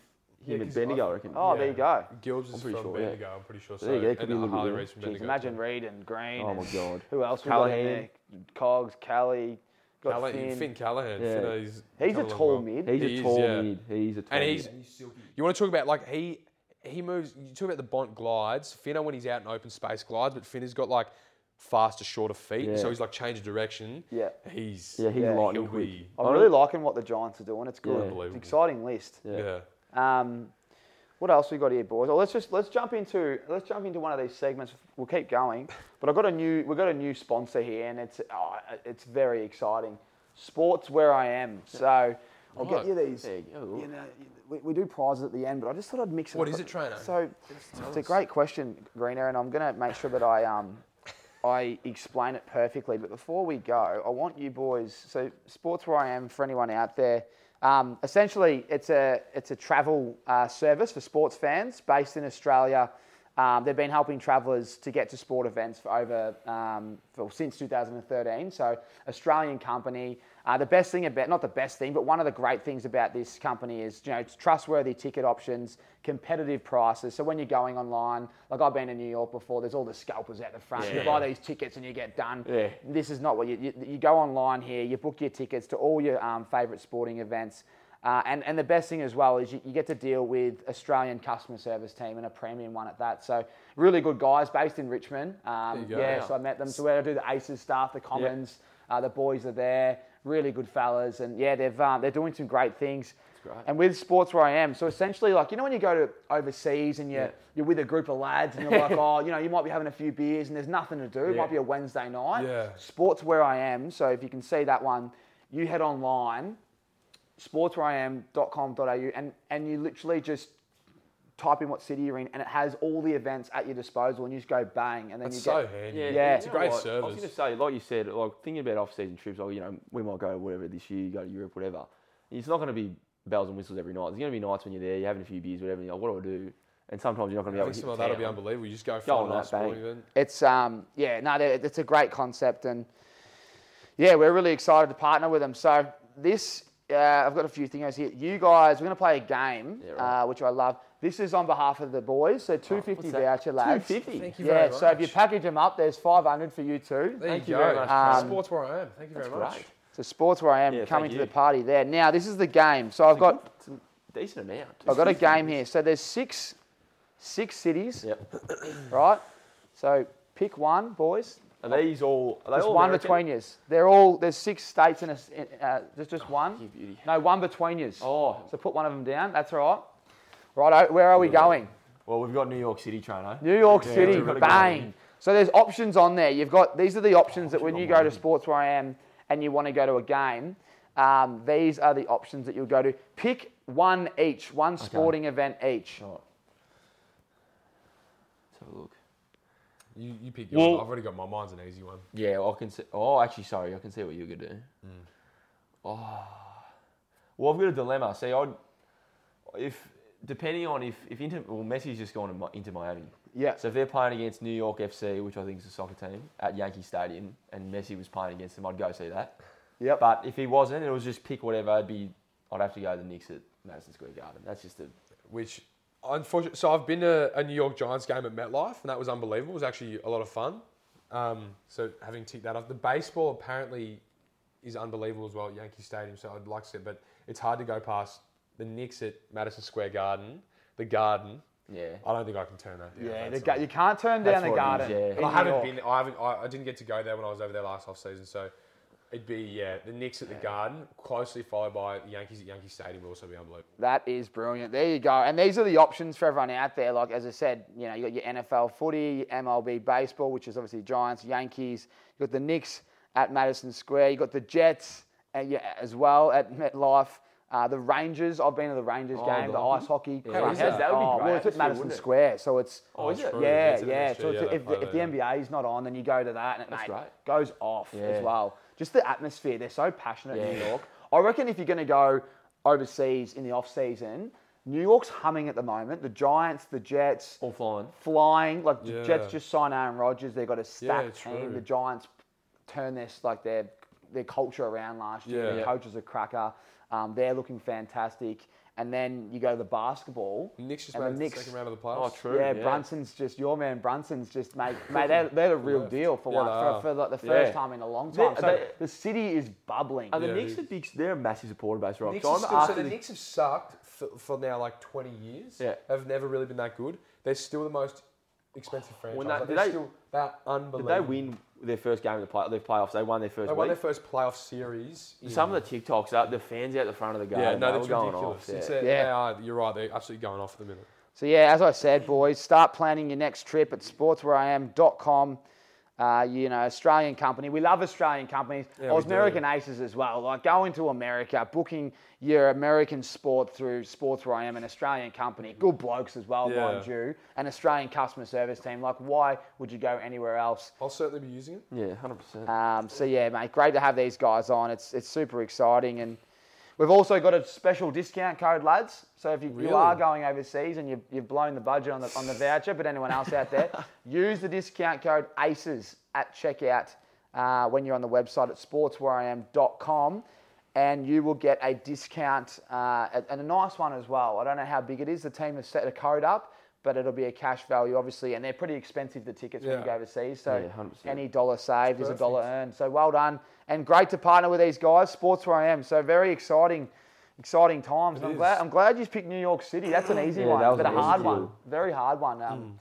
Yeah, him Bendigo. I I- reckon. Oh, there you go. Gilbs is I'm pretty from sure, yeah. Bendigo. I'm pretty sure. So, There you go, could and be a little Harley bit, Reid's from Jeez, Bendigo. imagine too. Reid and Green. Oh and my god. Who else we got in Callaghan. Cogs, Kelly, got Callaghan, Finn. Finn Callaghan. Yeah. Finno, he's He's a coming along tall well. mid. He's He a is, tall yeah. mid. He's a tall And mid. he's you want to talk about like he he moves. You talk about the Bont glides. Finno when he's out in open space glides, but Finn has got like faster, shorter feet, Yeah. so he's like changed direction. Yeah. He's yeah, he's Yeah, lightning he'll quick. be I'm really liking what the Giants are doing. It's good. It's an Unbelievable. exciting list. Yeah. Um, what else we got here, boys? Well, let's just let's jump into let's jump into one of these segments. We'll keep going, but I've got a new we've got a new sponsor here, and it's oh, it's very exciting. Sports where I am. So I'll get you these. There you go. You know, we, we do prizes at the end, but I just thought I'd mix it. What up. is it, trainer? So it's a great question, Greener, and I'm going to make sure that I um I explain it perfectly. But before we go, I want you boys. So sports where I am for anyone out there. Um, essentially, it's a it's a travel uh, service for sports fans based in Australia. Um, they've been helping travellers to get to sport events for over um, for, since 2013. So Australian company. Uh, the best thing about not the best thing, but one of the great things about this company is you know it's trustworthy ticket options, competitive prices. So when you're going online, like I've been to New York before, there's all the scalpers out the front. You buy these tickets and you get done. Yeah. This is not what you, you you go online here. You book your tickets to all your um, favourite sporting events. Uh, and, and the best thing as well is you, you get to deal with Australian customer service team and a premium one at that. So really good guys based in Richmond. Um, yeah, so I met them. So where I do the Aces stuff, the Commons, uh, the boys are there. Really good fellas, and yeah, they've um, they're doing some great things. great. And with sports where I am, so essentially, like you know, when you go to overseas and you're Yeah. you're with a group of lads and you're [laughs] like, oh, you know, you might be having a few beers and there's nothing to do. It might be a Wednesday night. Yeah. Sports where I am. So if you can see that one, you head online, sportswhereiam.com.au, and and you literally just type in what city you're in, and it has all the events at your disposal, and you just go bang, and then That's you so get. handy. Yeah. it's a great service. I was going to say, like you said, like thinking about off-season trips, like you know, we might go whatever this year, go to Europe, whatever. It's not going to be bells and whistles every night. There's going to be nights when you're there, you're having a few beers, whatever. And you're like, what do I do? And sometimes you're not going to be I able to. some of that'll be unbelievable. You just go Go for a nice that, bang. sporting event. It's um yeah no they- it's a great concept and yeah we're really excited to partner with them. So this uh, I've got a few things here. You guys we're going to play a game Yeah, right. uh, which I love. This is on behalf of the boys. So two fifty what's that? voucher lads. 250? Thank you Yeah. very much. So if you package them up, there's five hundred for you too. There Thank you you go. very much, Um, Sports where I am. Thank you very much. great. So sports where I am Yeah, coming to the party there. Now this is the game. So I've got It's a decent amount. I've got a game here. So there's six six cities, Yep. right? So pick one, boys. Are these all? Are they There's all one American? between yous. They're all there's six states in a s- in, uh, there's just one. you beauty. No, one between yous. Oh, So put one of them down. That's all right. Right, where are we going? well, we've got New York City, Trainer. New York Yeah, City, we've go. bang. So there's options on there. You've got these are the options that when you go to sports where I am and you want to go to a game, um, these are the options that you'll go to. Pick one each, one sporting event each. Right. Let's have a look. You, you pick yours. Well- I've already got my. Mine's an easy one. Yeah, I can see. Oh, actually, sorry, I can see what you're gonna do. Oh, well, I've got a dilemma. See, I'd if depending on if if Inter, well, Messi's just gone to Mi- into Miami. Yeah. So if they're playing against New York FC, which I think is a soccer team, at Yankee Stadium, and Messi was playing against them, I'd go see that. Yep. But if he wasn't, it was just pick whatever. I'd be, I'd have to go to the Knicks at Madison Square Garden. That's just a Which, unfortunately, so I've been to a New York Giants game at MetLife, and that was unbelievable. It was actually a lot of fun. Um, so having ticked that off, the baseball apparently is unbelievable as well at Yankee Stadium. So I'd like to see it, but it's hard to go past the Knicks at Madison Square Garden, the Garden. yeah. I don't think I can turn that down. Yeah, the, That's ga- all. you can't turn down That's the what it is, garden. yeah. in And I New haven't York. been. I haven't. I, I didn't get to go there when I was over there last off season. So it'd be yeah, the Knicks at the Garden, closely followed by the Yankees at Yankee Stadium would also be unbelievable. That is brilliant. There you go. And these are the options for everyone out there. Like as I said, you know, you got your NFL footy, MLB baseball, which is obviously Giants, Yankees. You got the Knicks at Madison Square. You got the Jets and yeah, as well at MetLife. Uh, the Rangers, I've been to the Rangers Oh, game, the the hockey? ice hockey. Yeah, crowd. that? That would be Oh, great Well, it's at Madison it? Square, so it's Oh, is it? yeah, It's yeah. at So it's, yeah, if, play the, if the NBA is not on, then you go to that, and it mate, great. goes off Yeah. as well. Just the atmosphere, they're so passionate in New York. I reckon if you're going to go overseas in the off season, New York's humming at the moment. The Giants, the Jets, All flying. flying. Like the Yeah. Jets just signed Aaron Rodgers. They've got a stacked Yeah, team. true. The Giants turned this like their their culture around last year. Yeah. The Yeah. coach is a cracker. Um, they're looking fantastic. And then you go to the basketball. Knicks just made the the Knicks- second round of the playoffs. Oh, true. yeah, Brunson's just your man. Brunson's just mate, mate. They're, they're the real [laughs] Left. deal for Yeah, one they for, for like the first Yeah. time in a long They- time. So they- the city is bubbling. And the Yeah, Knicks dude. are big. They're a massive supporter base, right? Knicks so still, so after the the- Knicks have sucked for, for now like 20 years. Yeah. Have never really been that good. They're still the most expensive franchise. When Like, that- they're they- still they're Did unbelievable. they win their first game of the play, their playoffs? They won their first They won their first playoff series. Some of the TikToks up, the fans out the front of the game. yeah, no, that's going ridiculous. off. Yeah. Yeah. Are. You're right. They're absolutely going off at the minute. So yeah, as I said, boys, start planning your next trip at sportswhereiam.com. Uh, you know, Australian company. We love Australian companies. Yeah, I was we do. Ausmerican Aces as well. Like going to America, booking your American sport through Sports Where I Am, an Australian company. Good blokes as well, Yeah. mind you. An Australian customer service team. Like, why would you go anywhere else? I'll certainly be using it. Yeah, hundred percent. Um, so yeah, mate, great to have these guys on. It's it's super exciting, and we've also got a special discount code, lads. So if you, you are going overseas and you've, you've blown the budget on the on the voucher, but anyone else out there, [laughs] use the discount code ACES at checkout uh, when you're on the website at sportswhereiam.com. And you will get a discount uh, and a nice one as well. I don't know how big it is. The team has set a code up, but it'll be a cash value, obviously. And they're pretty expensive, the tickets when you go overseas. So Yeah, any dollar saved is a dollar earned. So well done, and great to partner with these guys. Sports where I am. So very exciting, exciting times. And I'm glad. I'm glad you picked New York City. That's an [gasps] easy Yeah, one, was but a an easy hard deal. one. Very hard one. Um,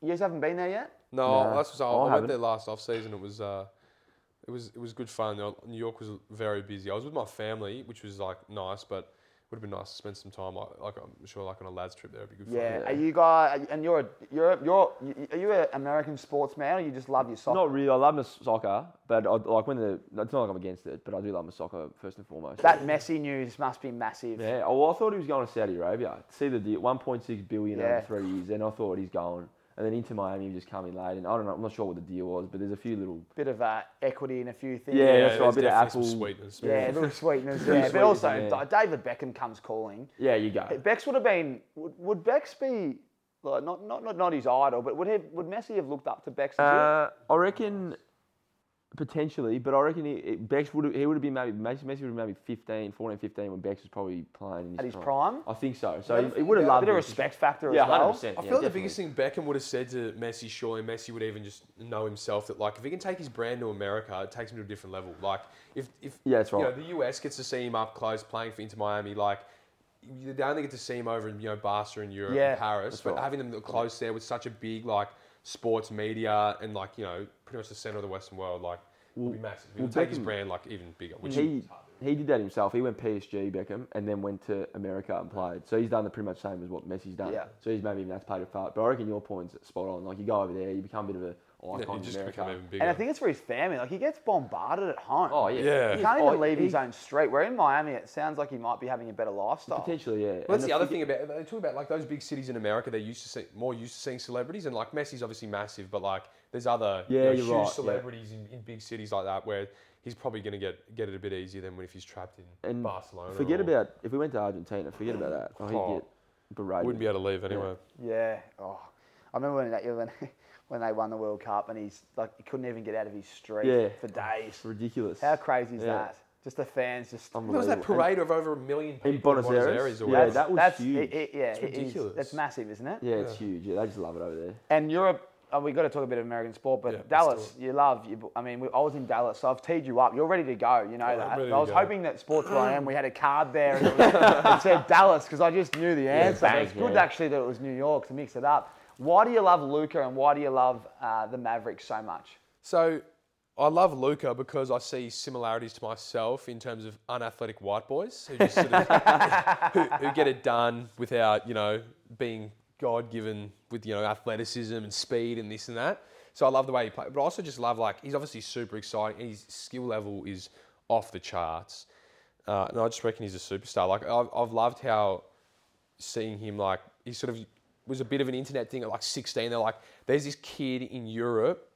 You guys haven't been there yet. No, No, that's what I, I I went haven't. there last off season. It was uh, it was it was good fun. You know, New York was very busy. I was with my family, which was like nice, but would have been nice to spend some time. Like, like I'm sure, like on a lads trip, there would be good Yeah. fun. Are you guys? And you're a, you're a, you're are you an American sportsman or you just love your soccer? Not really. I love my soccer, but I, like when the it's not like I'm against it, but I do love my soccer first and foremost. that Messi news must be massive. yeah. Oh, well, I thought he was going to Saudi Arabia. See the deal, 1.6 billion Yeah. over three years, and I thought he's going. And then into Miami, you just come in late, and I don't know. I'm not sure what the deal was, but there's a few little. Bit of uh, equity in a few things. Yeah, that's right, a bit of apple. sweetness. Yeah, a little sweetness. [laughs] Little Yeah, but sweetness, also yeah. David Beckham comes calling. Yeah, you go. Bex would have been. Would, would Bex be like not, not not not his idol, but would he, would Messi have looked up to Bex? Uh, I reckon potentially, but I reckon he, it- Bex would have, he would have been maybe Messi Messi would have been maybe 15, 14, 15 when Bex was probably playing in his At his prime. prime? I think so. So Yeah, he, he would have about- loved bit of respect factor Yeah, as well. 100%. I feel like the biggest thing Beckham would have said to Messi, surely Messi would even just know himself that like if he can take his brand to America, it takes him to a different level. Like if if Yeah, that's you know, the US gets to see him up close playing for Inter Miami, like you- they only get to see him over in you know Barca in Europe Yeah, and Paris, but right. having them close there with such a big like sports media and like you know pretty much the center of the Western world, like would be massive. It well, take his brand like even bigger. Which He he did that himself. He went PSG Beckham and then went to America and played. So he's done the pretty much same as what Messi's done. Yeah. So he's maybe even that's played a part. But I reckon your point's spot on. Like you go over there, you become a bit of a icon he in just America. even bigger. And I think it's for his family. Like he gets bombarded at home. Oh yeah. Yeah. He can't oh, even oh, leave he- his own street. We're in Miami. It sounds like he might be having a better lifestyle. Potentially, yeah. Well, that's the other forget- thing about they talk about like those big cities in America. They're used to see, more used to seeing celebrities, and like Messi's obviously massive, but like there's other Yeah, you're huge right, yeah. celebrities in, in big cities like that where he's probably going to get get it a bit easier than when if he's trapped in And Barcelona. Forget or- about if we went to Argentina. Forget about that. Oh, he'd Oh. get berated. Wouldn't be able to leave anyway. Yeah. Oh, I remember when, that, when [laughs] when they won the World Cup and he's like he couldn't even get out of his street Yeah. for days. ridiculous. How crazy is Yeah. that? Just the fans just. There was that Unbelievable. parade of over a million people In Buenos Aires? or Yeah, whatever. that was that's, huge. It, it, yeah, It's it is- ridiculous. That's massive, isn't it? Yeah, it's huge. Yeah, they just love it over there. And Europe, oh, we got to talk a bit of American sport, but Yeah, Dallas, you love. You, I mean, we, I was in Dallas, so I've teed you up. You're ready to go. You know I'm that. I was hoping that Sports Where I Am, we had a card there and it, was, [laughs] it said Dallas because I just knew the answer. but bang, it's good actually that it was New York to mix it up. Why do you love Luka and why do you love uh, the Mavericks so much? So I love Luka because I see similarities to myself in terms of unathletic white boys who just sort of [laughs] who, who get it done without you know being God given with you know athleticism and speed and this and that. So I love the way he plays, but I also just love like he's obviously super exciting. His skill level is off the charts. Uh, and I just reckon he's a superstar. Like I've, I've loved how seeing him like he sort of was a bit of an internet thing at like 16. They're like, there's this kid in Europe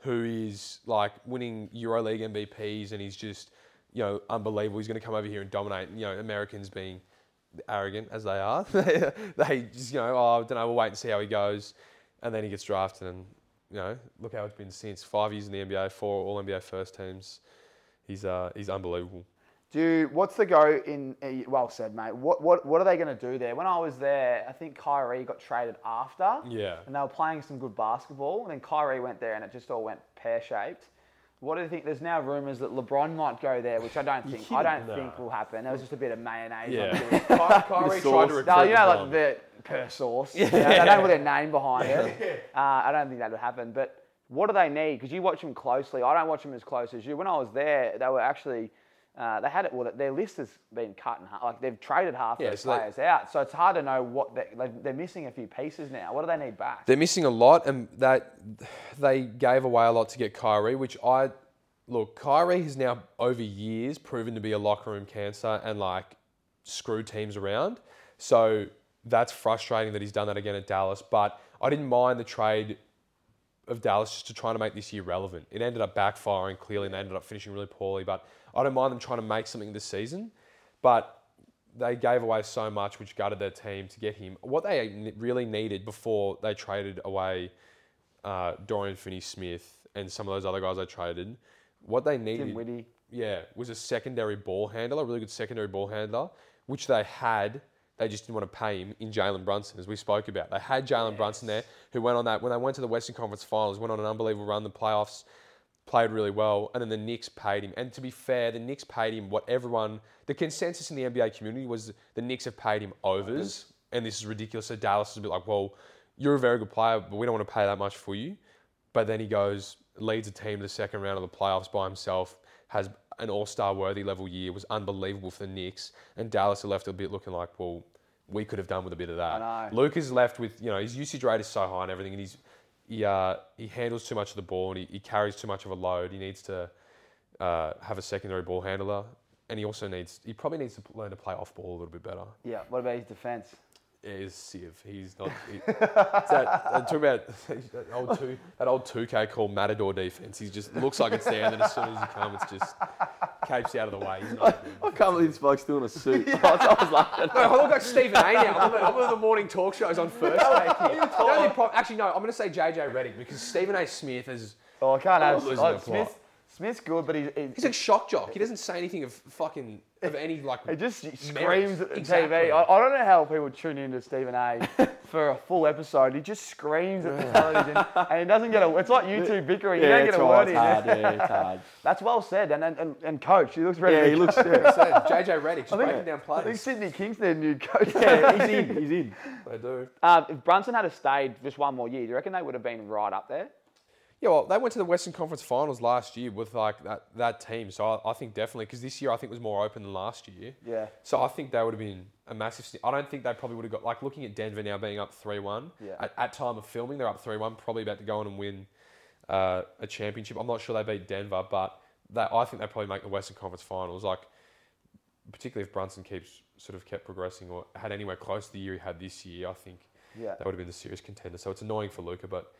who is like winning EuroLeague MVPs and he's just you know unbelievable. He's going to come over here and dominate. You know, Americans being arrogant as they are, [laughs] they just you know oh I don't know. We'll wait and see how he goes, and then he gets drafted and you know look how it's been since five years in the NBA, four All NBA first teams. He's uh he's unbelievable. Do what's the go in? uh, Well said, mate. What what what are they going to do there? When I was there, I think Kyrie got traded after. Yeah. And they were playing some good basketball, and then Kyrie went there, and it just all went pear shaped. What do you think? There's now rumours that LeBron might go there, which I don't think. I don't kidding? think will happen. There was just a bit of mayonnaise. Yeah. It. [laughs] Ky- Kyrie tried to recruit No, you know, like the per source. [laughs] Yeah. they don't put their name behind it. [laughs] Uh, I don't think that would happen. But what do they need? Because you watch them closely. I don't watch them as close as you. When I was there, they were actually. Uh, they had it. Well, their list has been cut in half. Like they've traded half Yeah, those so they- players out, so it's hard to know what they, like, they're missing. A few pieces now. What do they need back? They're missing a lot, and that they gave away a lot to get Kyrie, which I look. Kyrie has now over years proven to be a locker room cancer and like screw teams around. So that's frustrating that he's done that again at Dallas. But I didn't mind the trade of Dallas just to try to make this year relevant. It ended up backfiring clearly, and they ended up finishing really poorly. But I don't mind them trying to make something this season. But they gave away so much, which gutted their team to get him. What they really needed before they traded away uh, Dorian Finney-Smith and some of those other guys they traded, what they needed, yeah, was a secondary ball handler, a really good secondary ball handler, which they had. They just didn't want to pay him in Jalen Brunson, as we spoke about. They had Jalen Brunson there, who went on that when they went to the Western Conference Finals, went on an unbelievable run, in the playoffs, played really well, and then the Knicks paid him. And to be fair, the Knicks paid him what everyone, the consensus in the NBA community was the Knicks have paid him overs, and this is ridiculous. So Dallas is a bit like, well, you're a very good player, but we don't want to pay that much for you. But then he goes, leads a team to the second round of the playoffs by himself, has an all star worthy level year, was unbelievable for the Knicks, and Dallas are left a bit looking like, well, we could have done with a bit of that. I know. Luke is left with, you know, his usage rate is so high and everything, and he's he, uh, he handles too much of the ball and he, he carries too much of a load. He needs to uh, have a secondary ball handler, and he also needs he probably needs to learn to play off ball a little bit better. Yeah. What about his defence? Yeah, he's Civ. He's not. [laughs] He, that, uh, talk about that old two that old two K called Matador defense. He just looks like it's there, and then as soon as he comes, it's just capes out of the way. Good. I can't believe this bloke's still in a suit. [laughs] [laughs] I, was, I was laughing. No, I look like Stephen A now. I'm on, the, I'm on the morning talk shows on here. The actually, no, I'm going to say JJ Redick because Stephen A. Smith is. Oh, I can't have losing the plot. Smith. Smith's good, but he, he, He's a shock jock. He doesn't say anything of fucking of any like. [laughs] He just merit. screams at the Exactly. TV. I, I don't know how people tune into Stephen A [laughs] for a full episode. He just screams at the television, and he doesn't get a. It's like you two bickering. you Yeah, don't it's get a right. word It's in. hard. Yeah, it's hard. [laughs] That's well said. And, and and and coach, he looks ready. Yeah, to he go. looks. Yeah, JJ Redick just I think- breaking down I think. Sydney Kings their new coach. yeah, he's in. He's in. They do. Um, if Brunson had stayed just one more year, do you reckon they would have been right up there? Yeah, well, they went to the Western Conference Finals last year with like that, that team. So I, I think definitely because this year I think was more open than last year. Yeah. So I think they would have been a massive. I don't think they probably would have got like looking at Denver now being up three one. Yeah. At, at time of filming, they're up three one, probably about to go on and win uh, a championship. I'm not sure they beat Denver, but they, I think they probably make the Western Conference Finals. Like particularly if Brunson keeps sort of kept progressing or had anywhere close to the year he had this year, I think Yeah. they would have been the serious contender. So it's annoying for Luka, but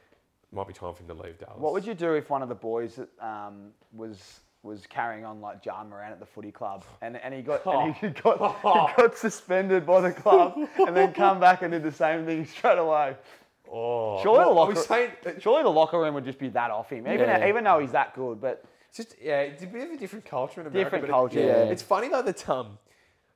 might be time for him to leave Dallas. What would you do if one of the boys um, was was carrying on like Ja Morant at the footy club, and, and he got and he [laughs] [laughs] got he [laughs] got suspended by the club, and then come back and did the same thing straight away? Oh, Surely the Well, locker, saying, surely the locker room would just be that off him, even Yeah. even though he's that good. But It's just yeah, it's a bit of a different culture in America. Different but it- culture, yeah. It's funny though that um,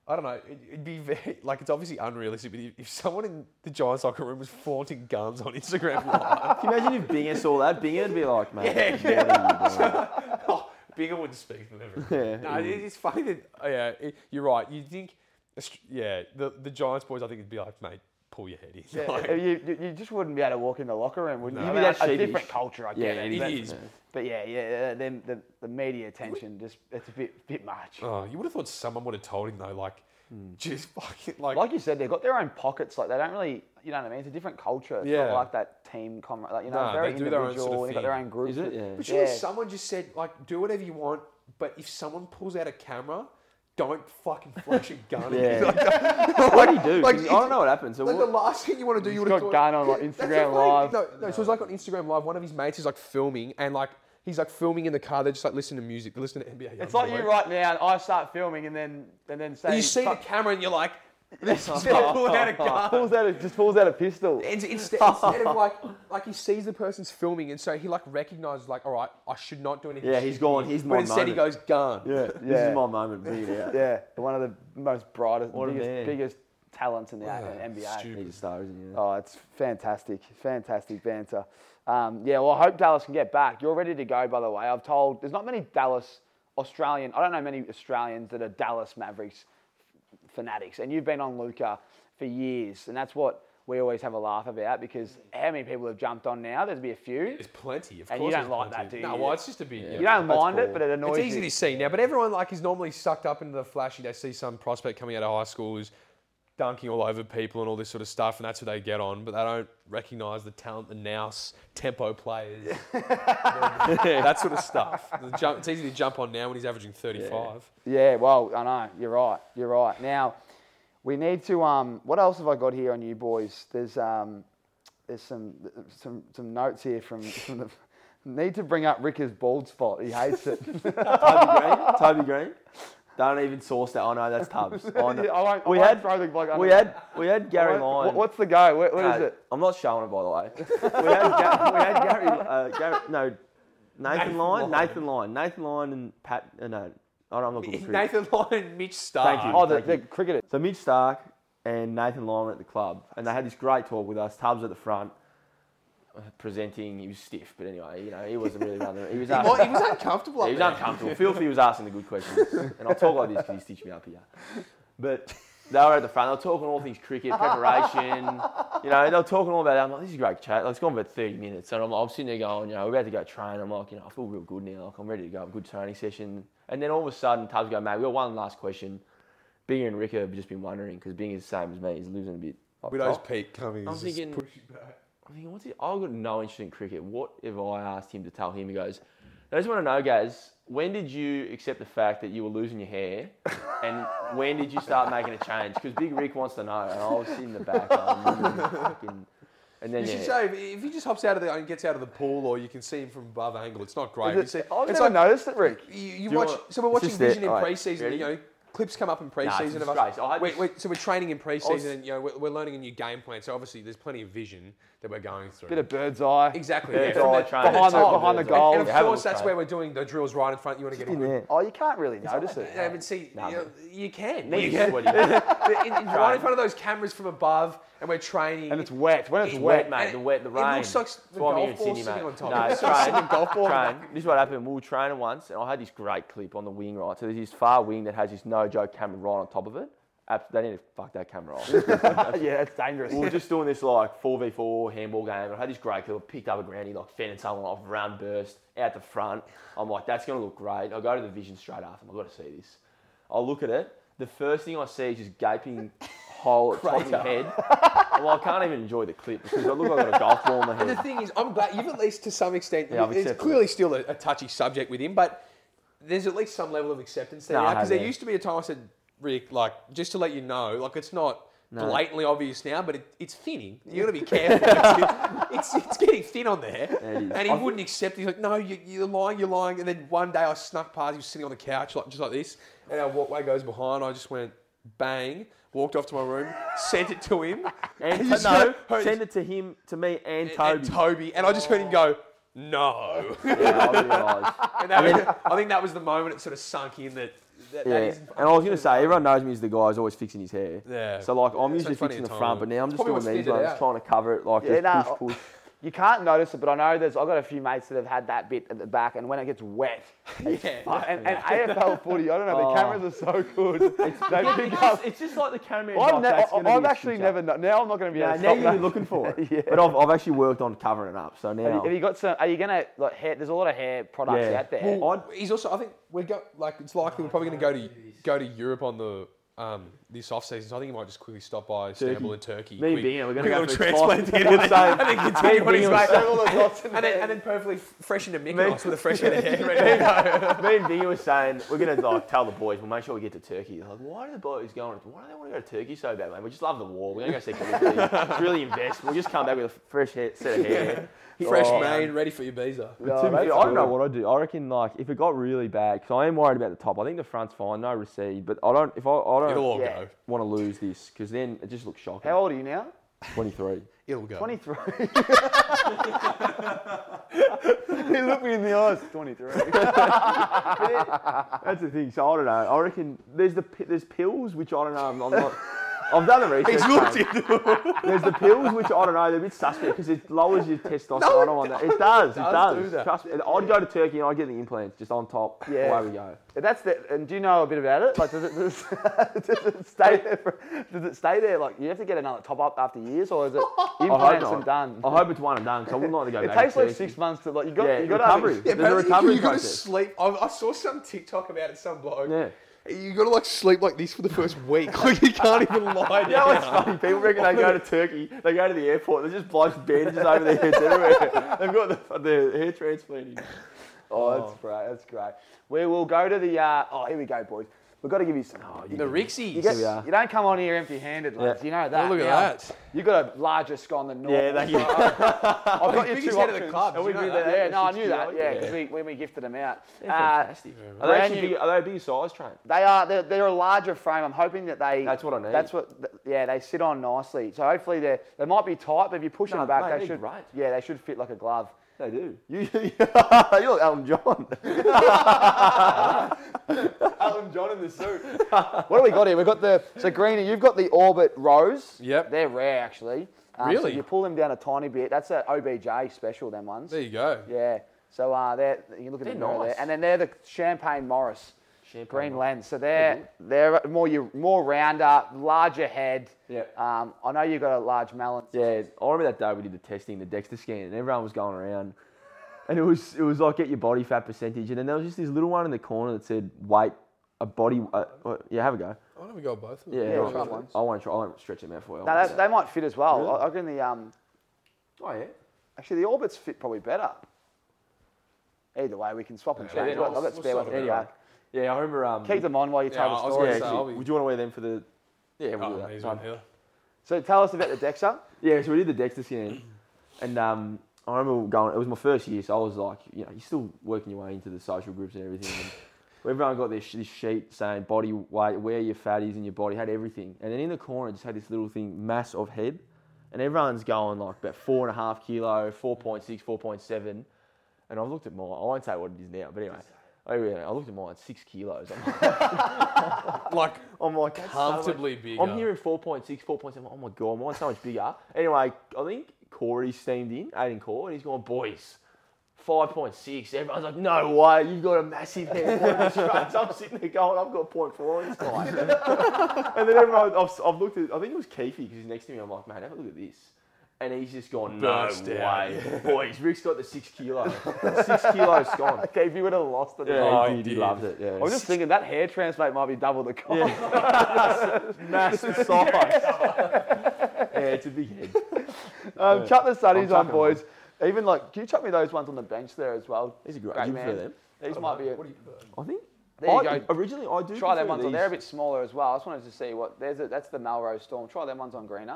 I don't know. It, it'd be very [laughs] like it's obviously unrealistic, but if, someone in the Giants locker room was flaunting guns on Instagram live, [laughs] Can you imagine if Binger saw that? Binger would be like, man, Yeah, what are you doing? oh, Bigger wouldn't speak to them. Yeah. No, it, it's funny that oh, yeah, it, you're right. You think yeah, the the Giants boys, I think it'd be like, mate, pull your head in. [laughs] Like, you, you you just wouldn't be able to walk in the locker room, wouldn't you? No. I mean, You'd be a, a sheepish. different culture, I Yeah, get it. it but, is. But yeah, yeah, them, the the media attention just it's a bit bit much. oh, you would have thought someone would have told him though, like, hmm. just fucking like, like you said, they've got their own pockets. Like they don't really, you know what I mean? It's a different culture. It's Yeah. not like that team, com- like you know, Nah, very they do their own individual. sort of they've got their thing. own groups. Is it? Yeah. But surely Yeah. someone just said, like, do whatever you want, but if someone pulls out a camera, don't fucking flash a gun. at Yeah. me. Like, what do you do? Like, 'Cause I don't know what happens. So like what, the last thing you want to do, you would got have gun on, like, Instagram Live. No, no. no, So it was like on Instagram Live. One of his mates is like filming, and like he's like filming in the car. They're just like listening to music. They're listening to NBA. It's like you right now. I start filming and then and then say you see the camera, and you're like, this is Yeah. pulling out a gun. pulls out a, just pulls out a pistol. And instead, [laughs] instead of like, like he sees the person's filming, and so he like recognizes like, all right, I should not do anything. Yeah, he's gone, here." he's But my instead he goes gun. [laughs] yeah, this is my moment. Bring it out. Yeah, [laughs] one of the most brightest, What biggest, biggest talents in the Wow, NBA. stupid. He's a star, isn't he? Oh, it's fantastic, fantastic banter. Um, yeah, well, I hope Dallas can get back. You're ready to go, by the way. I've told there's not many Dallas Australian. I don't know many Australians that are Dallas Mavericks fanatics, and you've been on Luka for years, and that's what we always have a laugh about because how many people have jumped on now? There's be a few. There's plenty. Of And course you don't like plenty. that, do No, you? well, it's just a big. You don't That's mind it, but it annoys you. It's easy you. to see now, but everyone like is normally sucked up into the flashy. They see some prospect coming out of high school who's dunking all over people and all this sort of stuff, and that's what they get on. But they don't recognise the talent, the nous tempo players, [laughs] [laughs] that sort of stuff. The jump, it's easy to jump on now when he's averaging 35. Yeah, well, I know. You're right. You're right. Now, we need to. Um, what else have I got here on you boys? There's um, there's some some some notes here from from the. Need to bring up Ricker's bald spot. He hates it. [laughs] Toby Greene. Toby Greene. Don't even source that. I know that's Tubbs. [laughs] I know. I won't, I we won't had throw the bloke under we had we had Gary I won't- Lyon. What's the go? What, what is No, it? I'm not showing it by the way. [laughs] we, had, Ga- we had Gary, uh, Gary, no, Nathan, Nathan Lyon, Lyon. Nathan Lyon, Nathan Lyon, and Pat. Uh, no, I don't, I'm not good at cricket. Nathan Lyon, Mitch Starc. Thank you. Oh, the, thank the cricketer. So Mitch Starc and Nathan Lyon were at the club, and they had this great talk with us. Tubbs at the front, presenting. He was stiff, but anyway, you know, he wasn't really running. He was. [laughs] He asking- was, he was uncomfortable. he up was there. uncomfortable. Filthy was asking the good questions, and I'll talk like this because he stitched me up here. But they were at the front. They were talking all things cricket preparation. You know, they were talking all about that. I'm like, this is a great chat. Like, it's gone about 30 minutes, and I'm, like, I'm sitting there going, you know, we're about to go train. I'm like, you know, I feel real good now. Like, I'm ready to go. Have a good training session. And then all of a sudden, Tubbs go, mate, we got one last question. Binger and Ricker have just been wondering because Binger's the same as me. He's losing a bit. up Widow's top. Peak coming. I'm is just thinking- pushing back. I'm thinking, what's he? I've got no interest in cricket. What if I asked him to tell him? He goes, I just want to know, guys, when did you accept the fact that you were losing your hair? And when did you start making a change? Because Big Rick wants to know. And I was sitting in the back. Fucking, and then, You should if, if he just hops out of the and gets out of the pool, or you can see him from above angle. It's not great. Is You it- see- I've it's never like noticed it, Rick. you, you you watch. want- so we're it's watching just there. Vision in Alright, pre-season. ready? You know, clips come up in it's pre-season of us. disgrace. I had Wait, this- wait, so we're training in pre-season, and you know we're, we're learning a new game plan. So obviously there's plenty of vision that we're going through. Bit of bird's eye. exactly. Bird's yeah, eye the- Behind the, top. behind the goal. And of Yeah, course, that's mate. where we're doing the drills right in front. You want to get a in good there. Oh, you can't really notice it. Yeah, but see, Nah, you, know, you can. Knees You can. sweaty. But in, in, right in front of those cameras from above, and we're training. And it's wet. When it's It's wet, wet, mate. The wet, the rain. It looks like That's the why golf in ball Sydney, sitting mate. on top. No, It's train, golf ball. train. This is what happened. We were training once, and I had this great clip on the wing, right? So there's this far wing that has this no joke camera right on top of it. Abs- They need to fuck that camera off. [laughs] yeah, it's dangerous. we were just doing this like 4v4 handball game. and I had this great clip. I picked up a groundy, like fending someone off, round burst, out the front. I'm like, that's going to look great. I'll go to the vision straight after. I've got to see this. I'll look at it. The first thing I see is just gaping hole at top of my head. [laughs] well, I can't even enjoy the clip because I look like I've got a golf ball in my And the thing is, I'm glad you've at least to some extent. Yeah, I've it's accepted clearly still a, a touchy subject with him, but there's at least some level of acceptance there No, I because have, there used to be a time I said, Rick, like just to let you know, like it's not blatantly obvious now, but it, it's thinning. You got to be [laughs] careful. it's, it's, it's getting thin on there, and he I- wouldn't accept. it. He's like, no, you, you're lying, you're lying. And then one day I snuck past. He was sitting on the couch like just like this, and our walkway goes behind. I just went bang. Walked off to my room, sent it to him, [laughs] And just no, heard- send it to him, to me, and and- Toby. and Toby, and I just heard him go, no. yeah, I. [laughs] And that I think that was the moment it sort of sunk in that. That, Yeah, that is, and I was going to say, everyone knows me as the guy who's always fixing his hair. Yeah. So like, I'm Yeah, usually so fixing the front, but now I'm just doing these thinned it ones, trying to cover it, like Yeah, just no, push, push. You can't notice it, but I know there's. I've got a few mates that have had that bit at the back, and when it gets wet, [laughs] yeah. and, and AFL footy, I don't know. Oh. The cameras are so good. [laughs] they It's pick just, up. it's just like the camera. I've, ne- I- I've actually never. kno- Now I'm not going to be. Yeah, able to now stop you've that. looking for [laughs] it. Yeah. But I've, I've actually worked on covering it up. So Have you, now. have you got some? Are you gonna like hair? There's a lot of hair products Yeah. out there. Well, he's also. I think we're go, like it's likely we're probably going to go to go to Europe on the um, this off season. So I think he might just quickly stop by Istanbul and Turkey. Me and Quick- Bingham, we're going to go transplant top- to get in We'll there, say- and then continue on his Bingham way. was saying- All those lots in And then, and then perfectly fresh into Mykonos with a fresh head of hair. ready. [laughs] Me and Bingy was saying we're gonna like tell the boys we'll make sure we get to Turkey. Like, why do the boys going? Why do they want to go to Turkey so bad, man? We just love the war. We're gonna go see [laughs] Gallipoli. really invest. We'll just come back with a fresh hair, set of hair. Fresh Oh, mane, ready for your visa. No, To I don't know what I'd do. I reckon like if it got really bad, because I am worried about the top. I think the front's fine, no recede, but I don't. If I, I don't Yeah. want to lose this, because then it just looks shocking. How old are you now? Twenty three. It'll go. 23. he looked me in the eyes. 23. [laughs] [laughs] That's the thing. So I don't know. I reckon there's the there's pills which I don't know. I'm, I'm not. I've done the research. He's mate. There's the pills which I don't know. They're a bit suspect because it lowers your testosterone. on that. It does. It does does. do. Trust me. I'd go to Turkey and I'd get the implants just on top. Yeah. Away we go. That's the. And do you know a bit about it? Like, does it, does, [laughs] does it stay there? For, does it stay there? Like, you have to get another top up after years, or is it [laughs] implants and done? I hope it's one and done because I wouldn't like to go It back. It takes to like six months to like. You got. Yeah, you got recovery. To, There's a recovery you, got to sleep. I, I saw some TikTok about it. Some bloke. Yeah. You got to like sleep like this for the first week. [laughs] Like you can't even lie You know down. what's funny? People reckon they go to Turkey, they go to the airport, there's just blokes bandages over their heads everywhere. [laughs] They've got the, the hair transplanting. oh, that's great. That's great. We will go to the. Uh, oh, here we go, boys. We've got to give you some. Oh, The Rixies. You, get, we are. you don't come on here empty-handed, lads. Yeah. You know that. Oh, look at Now, that. You got a larger scone than normal. Yeah, they- so I- I've got your biggest two head of the options. club, we you know knew that? that. Yeah, no, I knew that. kilos, Yeah, yeah. because we, when we gifted them out. They're Uh, fantastic. Are they, actually big, are they a big size train? They are. They're, they're a larger frame. I'm hoping that they. That's what I need. That's what. Yeah, they sit on nicely. So hopefully they they might be tight, but if you push No, them back, mate, they should. great. Yeah, they should fit like a glove. They do. You, you [laughs] look Elton John. [laughs] Elton John in the suit. what do we got here? We've got the so Greeny. You've got the Orbit Rose. Yep. They're rare actually. Um, Really? if you pull them down a tiny bit, that's an OBJ special. Them ones. There you go. Yeah. So uh, they're you look at They're the nice. there, and then they're the Champagne Morris green lens. So they're they're more you more rounder, larger head. Yeah. Um, I know you've got a large melon. Yeah, I remember that day we did the testing, the Dexa scan, and everyone was going around. And it was it was like get your body fat percentage, and then there was just this little one in the corner that said weight, a body. Uh, uh, yeah, have a go. Why don't we go both of them? Yeah, Yeah, right. try once. I want to try. I want to stretch them out for you. No, that, they might fit as well. Really? I, I reckon the um, oh yeah. actually the orbits fit probably better. Either way, we can swap and Yeah, change. yeah, I've got we'll spare swap ones anyway. Out. Yeah, I remember. Um, Keep them on while you Yeah, tell I the was story. gonna Yeah, say, I'll be- would you want to wear them for the? Yeah, we'll do Oh, that. he's Fine. one here. So tell us about the Dexa. Yeah, so we did the Dexa scan, and um, I remember going. It was my first year, so I was like, you know, you're still working your way into the social groups and everything. And everyone got this, this sheet saying body weight, where your fat is in your body, had everything. And then in the corner, it just had this little thing, mass of head, and everyone's going like about four and a half kilo, 4.6, 4.7. And I've looked at mine. I won't say what it is now, but anyway. Oh yeah, I looked at mine, six kilos. I'm like, [laughs] [laughs] Like I'm like that's so much- comfortably bigger. I'm hearing 4.6, 4.7. Oh my god, mine's so much bigger. Anyway, I think Corey steamed in, Aidan Corr, and he's gone, boys, 5.6. Everyone's like, no way, you've got a massive head. What are the straights?" I'm sitting there going, I've got 0.4 on this guy. and then everyone, I've, I've looked at, I think it was Keeffe because he's next to me. I'm like, man, have a look at this. And he's just gone, no Burst out. way. Boys, Rick's got the six kilo. six kilos gone. [laughs] Okay, if you would have lost it. Yeah, Oh, he, he did, he loved it. Yeah. I was just thinking that hair transplant might be double the cost. [laughs] massive [laughs] size. yeah, it's a big head. Um, chuck the studies I'm on, chucking boys. Even like, can you chuck me those ones on the bench there as well? These are great. Great you man. prefer them? These might be. A, What do you prefer? I think. There you I, go. Originally, I do try them prefer ones on. these. They're a bit smaller as well. I just wanted to see what. There's a, that's the Melrose Storm. Try them ones on greener.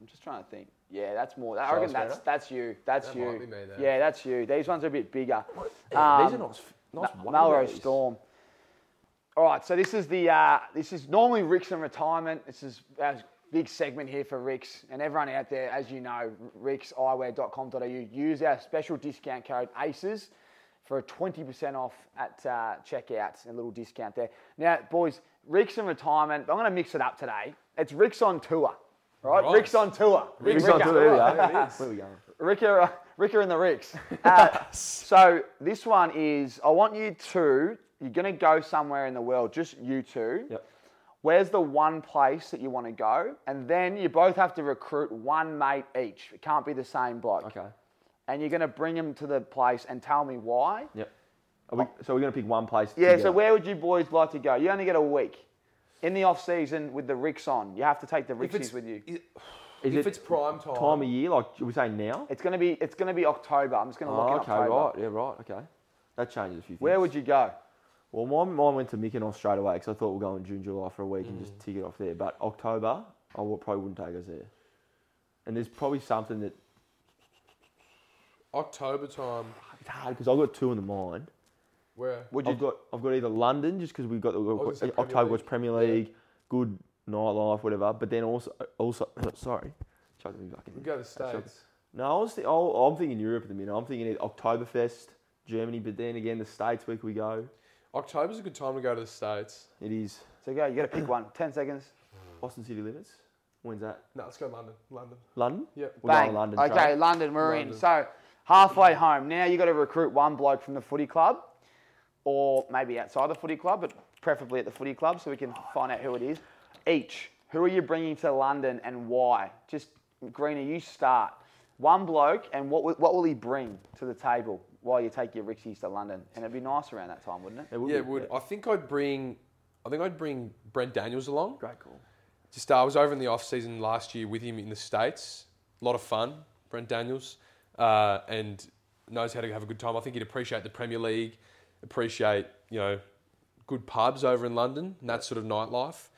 I'm just trying to think. Yeah, that's more. I Charles reckon that's that's you. That's That you. might be me there. Yeah, that's you. These ones are a bit bigger. Yeah, these Um, are nice. nice Ma- weight, Melrose these. Storm. All right, so this is the uh, this is normally Ricks and retirement. This is our big segment here for Ricks and everyone out there. As you know, rickseyewear.com.au. Use our special discount code ACES for a 20% off at uh, checkout. A little discount there. Now, boys, Ricks and retirement. I'm going to mix it up today. It's Ricks on tour. Right, Right. Ricks on tour. Ricks Rick- on tour, there we go. There it is. Where we going? Ricker, uh, Ricker and the Ricks. [laughs] Uh, so this one is, I want you two, you're going to go somewhere in the world, just you two. Yep. Where's the one place that you want to go? And then you both have to recruit one mate each. It can't be the same bloke. Okay. And you're going to bring them to the place and tell me why. Yep. Are we, so we're going to pick one place. Yeah, so where would you boys like to go? You only get a week. In the off season with the Ricks on, you have to take the If it's Rixies with you. i- Is if it it's prime time, time of year? Like we say now? It's gonna be it's gonna be October. I'm just gonna look Oh, in okay, October. right. Yeah, right. Okay. That changes a few things. Where would you go? Well, mine, mine went to Mykonos straight away because I thought we'll go in June, July for a week and Mm. just tick it off there. But October, I would, probably wouldn't take us there. And there's probably something that October time. it's hard because I've got two in the mind. Where? Would you? I've got I've got either London just because we've got the was gonna Premier October was League. Premier Yeah. League, good nightlife, whatever. But then also also [coughs] sorry, chucking me back in. We go to the Chuck- states. No, I was th- oh, I'm thinking Europe at the minute. I'm thinking either Oktoberfest, Germany, but then again the States. Where could we go? October's a good time to go to the states. It is So go. You got to pick one. [coughs] Ten seconds. Austin City Limits. When's that? No, let's go London. London. London. Yep. We're going Bang. London. okay, London. We're in. London. So halfway home. Now you got to recruit one bloke from the footy club, or maybe outside the footy club, but preferably at the footy club, so we can find out who it is. Each. Who are you bringing to London and why? Just Greener, you start. One bloke, and what will, what will he bring to the table while you take your Rixies to London? And it'd be nice around that time, wouldn't it? It would Yeah, be, it would. I think I'd bring. I think I'd bring Brent Daniels along. Great call. Just uh, I was over in the off season last year with him in the states. A lot of fun, Brent Daniels, uh, and knows how to have a good time. I think he'd appreciate the Premier League, appreciate you know good pubs over in London and that sort of nightlife.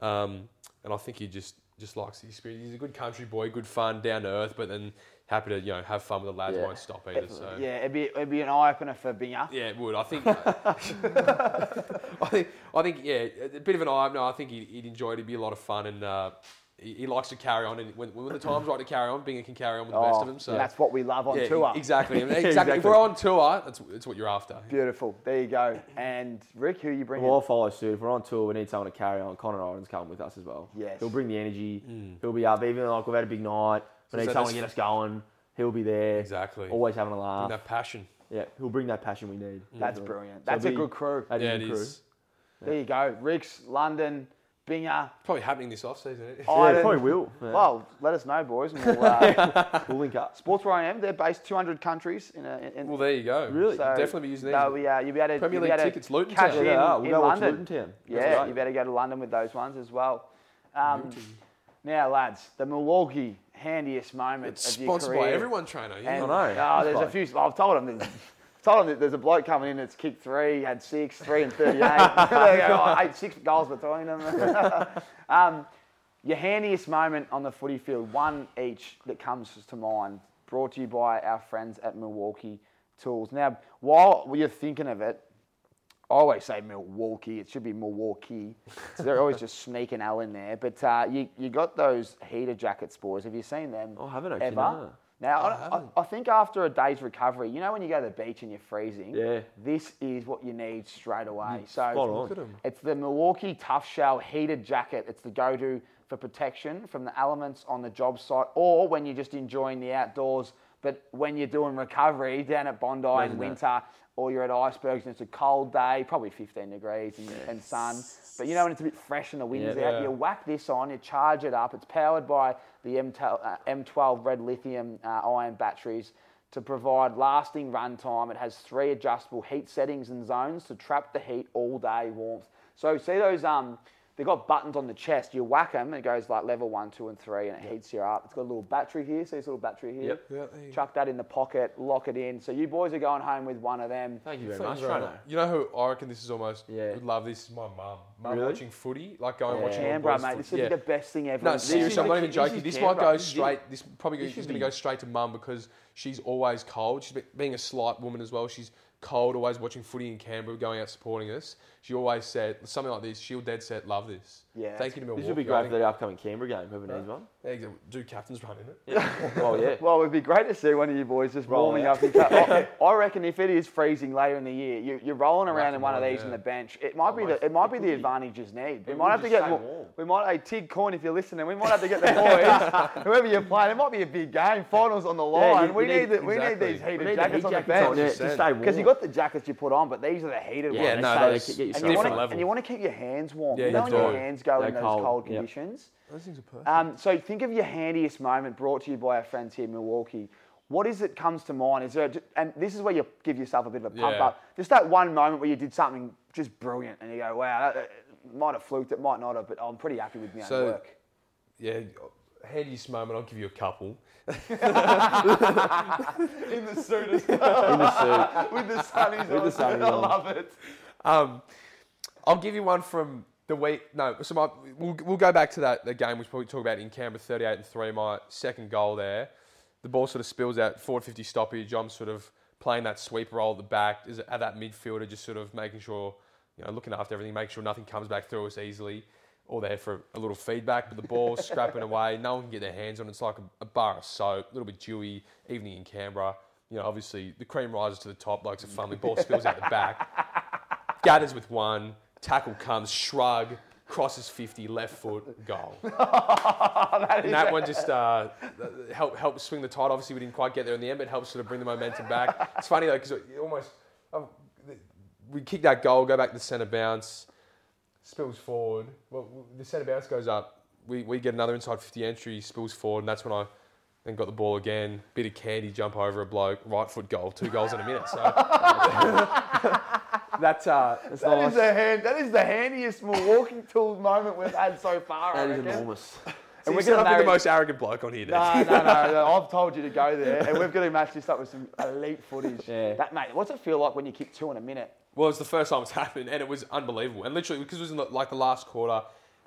Um, and I think he just just likes the experience. He's a good country boy, good fun, down to earth, but then happy to you know have fun with the lads. Yeah. Won't stop either. So Yeah, it'd be, it'd be an eye opener for Binger. yeah, it would. I think. [laughs] I think. I think. Yeah, a bit of an eye. No, I think he'd, he'd enjoy it. It'd be a lot of fun, and uh, he, he likes to carry on. And when, when the time's right to carry on, Binger can carry on with the oh, best of them. So Oh, that's what we love on yeah, tour. exactly. [laughs] exactly. exactly. If we're on tour, that's that's what you're after. Beautiful. There you go. And Rick, who are you bringing? Well, I'll follow suit. If we're on tour, we need someone to carry on. Connor Idun's coming with us as well. Yes. He'll bring the energy. Mm. He'll be up. Even like we've had a big night, we So need that someone to get us going. He'll be there. Exactly. Always having a Bring laugh. that passion. Yeah, he'll bring that passion we need. That's So- brilliant. so That's a be- good crew. That yeah, a it good crew. is. There you go. Rick's, London, Binger. Probably happening this off season. Yeah, Idun. it probably will. Yeah. Well, let us know, boys. And we'll, [laughs] uh, we'll link up. Sports where I am. They're based 200 countries in a. In, Well, there you go. Really? so Definitely be using these. they'll be, uh, you'll be able to, Premier you'll be League able tickets, Luton cash Town. in, Yeah. We'll in go London. Luton Town. Yeah, right. you better go to London with those ones as well. Um, now, lads, the Milwaukee handiest moment It's of your career. sponsored by everyone trainer. Yeah. And, I know. Oh, there's a few. I've told him. There's, told him there's a bloke coming in that's kicked three, had six, three and 38. [laughs] [laughs] there you go, oh, eight, six goals between them. [laughs] um, your handiest moment on the footy field, one each that comes to mind, brought to you by our friends at Milwaukee Tools. Now, while you're thinking of it, I always say Milwaukee. It should be Milwaukee. So they're always just sneaking L in there. But uh, you you got those heater jackets, boys. Have you seen them? Oh, I haven't actually, Ever? no. Now, I I, oh. I, think after a day's recovery, you know when you go to the beach and you're freezing, Yeah. this is what you need straight away. spot So on. Look at 'em. it's the Milwaukee Tough Shell heated jacket. It's the go-to for protection from the elements on the job site or when you're just enjoying the outdoors. But when you're doing recovery down at Bondi Imagine in that. Or you're at icebergs and it's a cold day, probably 15 degrees and, and sun. But you know when it's a bit fresh and the wind's Yeah. out, Yeah. you whack this on, you charge it up. It's powered by the M12, uh, M12 red lithium uh, ion batteries to provide lasting runtime. It has three adjustable heat settings and zones to trap the heat all day warmth. So see those um, they've got buttons on the chest. You whack them, and it goes like level one, two, and three, and it heats you up. It's got a little battery here. See this little battery here? Yep. Yeah, there you go. Chuck that in the pocket, lock it in. So you boys are going home with one of them. Thank you very Thank much, you very trainer. much. You know who I reckon this is almost Yeah. would love this is my mum. Mum Really? watching footy, like going Yeah. watching all the Canberra, mate. This would Yeah. be the best thing ever. No, seriously, I'm not even joking. This Canberra. might go straight. This probably this is going to go straight to mum because she's always cold. She's be- being a slight woman as well. She's cold, always watching footy in Canberra, going out supporting us. She always said something like this. She'll dead set love this. Yeah, Thank you to Milwaukee. This would be great for the upcoming Canberra game. Whoever needs one. Yeah, exactly. do captain's run in it. Oh yeah. Well, it'd be great to see one of you boys just Roll warming out. up. In [laughs] I, I reckon if it is freezing later in the year, you, you're rolling around in Whack 'em one of these yeah. on the bench. It might be the it might be the be. advantage you need. We It might have to get more, we might hey Tig Coin if you're listening. We might have to get the boys, [laughs] whoever you're playing. It might be a big game, finals on the line. you- we you need, need- the, we need these heated need the jackets on the bench yeah, to stay warm. because you got the jackets you put on, but these are the heated ones. Yeah, ones. no, stay- those they get you and you, want to, level. and you want to keep your hands warm. Yeah, you know when your hands go They're in those cold, cold yep. conditions. Those things are perfect. Um, so think of your handiest moment brought to you by our friends here in Milwaukee. What is it comes to mind? Is there, and this is where you give yourself a bit of a pump Yeah. up. Just that one moment where you did something just brilliant, and you go, "Wow, that, might have fluked it, might not have, but I'm pretty happy with my So- own work. Yeah, handiest moment. I'll give you a couple. [laughs] In the suit as well. In the suit. [laughs] with the sunnies With on. the sunnies I on. love it. Um, I'll give you one from the week. No, so my, we'll, we'll go back to that the game we probably talk about in Canberra, 38 and three. My second goal there, the ball sort of spills out, forward 50 stoppage. I'm sort of playing that sweep role at the back, is at that midfielder, just sort of making sure, you know, looking after everything, making sure nothing comes back through us easily. All there for a little feedback, but the ball's [laughs] scrapping away. No one can get their hands on it. It's like a, a bar of soap, a little bit dewy. Evening in Canberra. You know, obviously the cream rises to the top. Blokes are fun. The ball spills out the back [laughs] gathers with one, tackle comes, shrug, crosses 50, left foot, goal. [laughs] and that one just uh, helped help swing the tide. Obviously, we didn't quite get there in the end, but it helps sort of bring the momentum back. [laughs] It's funny though, because almost um, we kick that goal, go back to the centre bounce, spills forward. Well, the centre bounce goes up. We, we get another inside 50 entry, spills forward, and that's when I then got the ball again. Bit of candy, jump over a bloke, right foot goal, two goals in a minute. So [laughs] that's uh, that's That nice. is the hand. That is the handiest walking tool moment we've had so far. I That is reckon. enormous. [laughs] And we're we're gonna gonna be marry- the most arrogant bloke on here. Dave. No, no, no, no. I've told you to go there, and we've got to match this up with some elite footage. Yeah. That mate, what's it feel like when you kick two in a minute? Well, it's the first time it's [laughs] happened, and it was unbelievable. And literally, because it was in the, like the last quarter,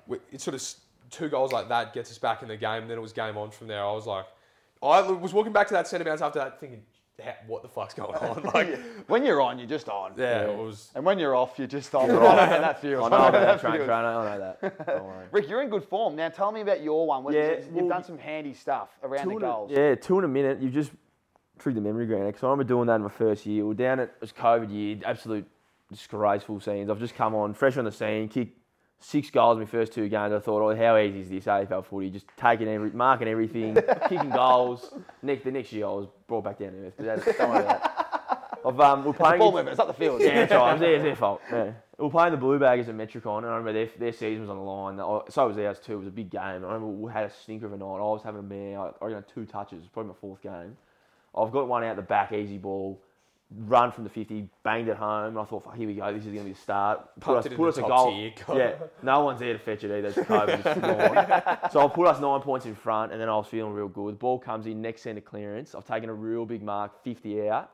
we- it sort of two goals like that gets us back in the game. Then it was game on from there. I was like, I was walking back to that centre bounce after that, thinking, "Ha- what the fuck's going [laughs] on? Like, When you're on, you're just on. yeah, it was. And when you're off, you're just off. I know how that feels. I [laughs] know about that that train, feels. trainer. I know that. [laughs] Rick, you're in good form. Now tell me about your one. What- Yeah, you've well, done some handy stuff around the Two in a- goals. yeah, two in a minute. You've just triggered the memory grenade. So I remember doing that in my first year. We were down at it was COVID year, absolute disgraceful scenes. I've just come on, fresh on the scene, kicked six goals in my first two games. I thought, oh, how easy is this AFL footy? Just taking every, marking everything, [laughs] kicking goals. Next, the next year I was brought back down to earth. But that's, don't worry about that. I've, um, we're The playing. ball against- movement. It's not the field. yeah, that's right. It was their, it's their fault. Yeah. We're playing the Blue Baggers at Metricon, and I remember their, their season was on the line. So was ours too. It was a big game. I remember we had a stinker of a night. I was having a mare. I, I got two touches. It was probably my fourth game. I've got one out the back, easy ball, run from the 50, banged it home. And I thought, here we go. This is going to be the start. Put Pumped us, put us a goal. tier. [laughs] Yeah, no one's there to fetch it either. It's COVID. [laughs] So I'll put us nine points in front, and then I was feeling real good. The ball comes in, next centre clearance. I've taken a real big mark, 50 out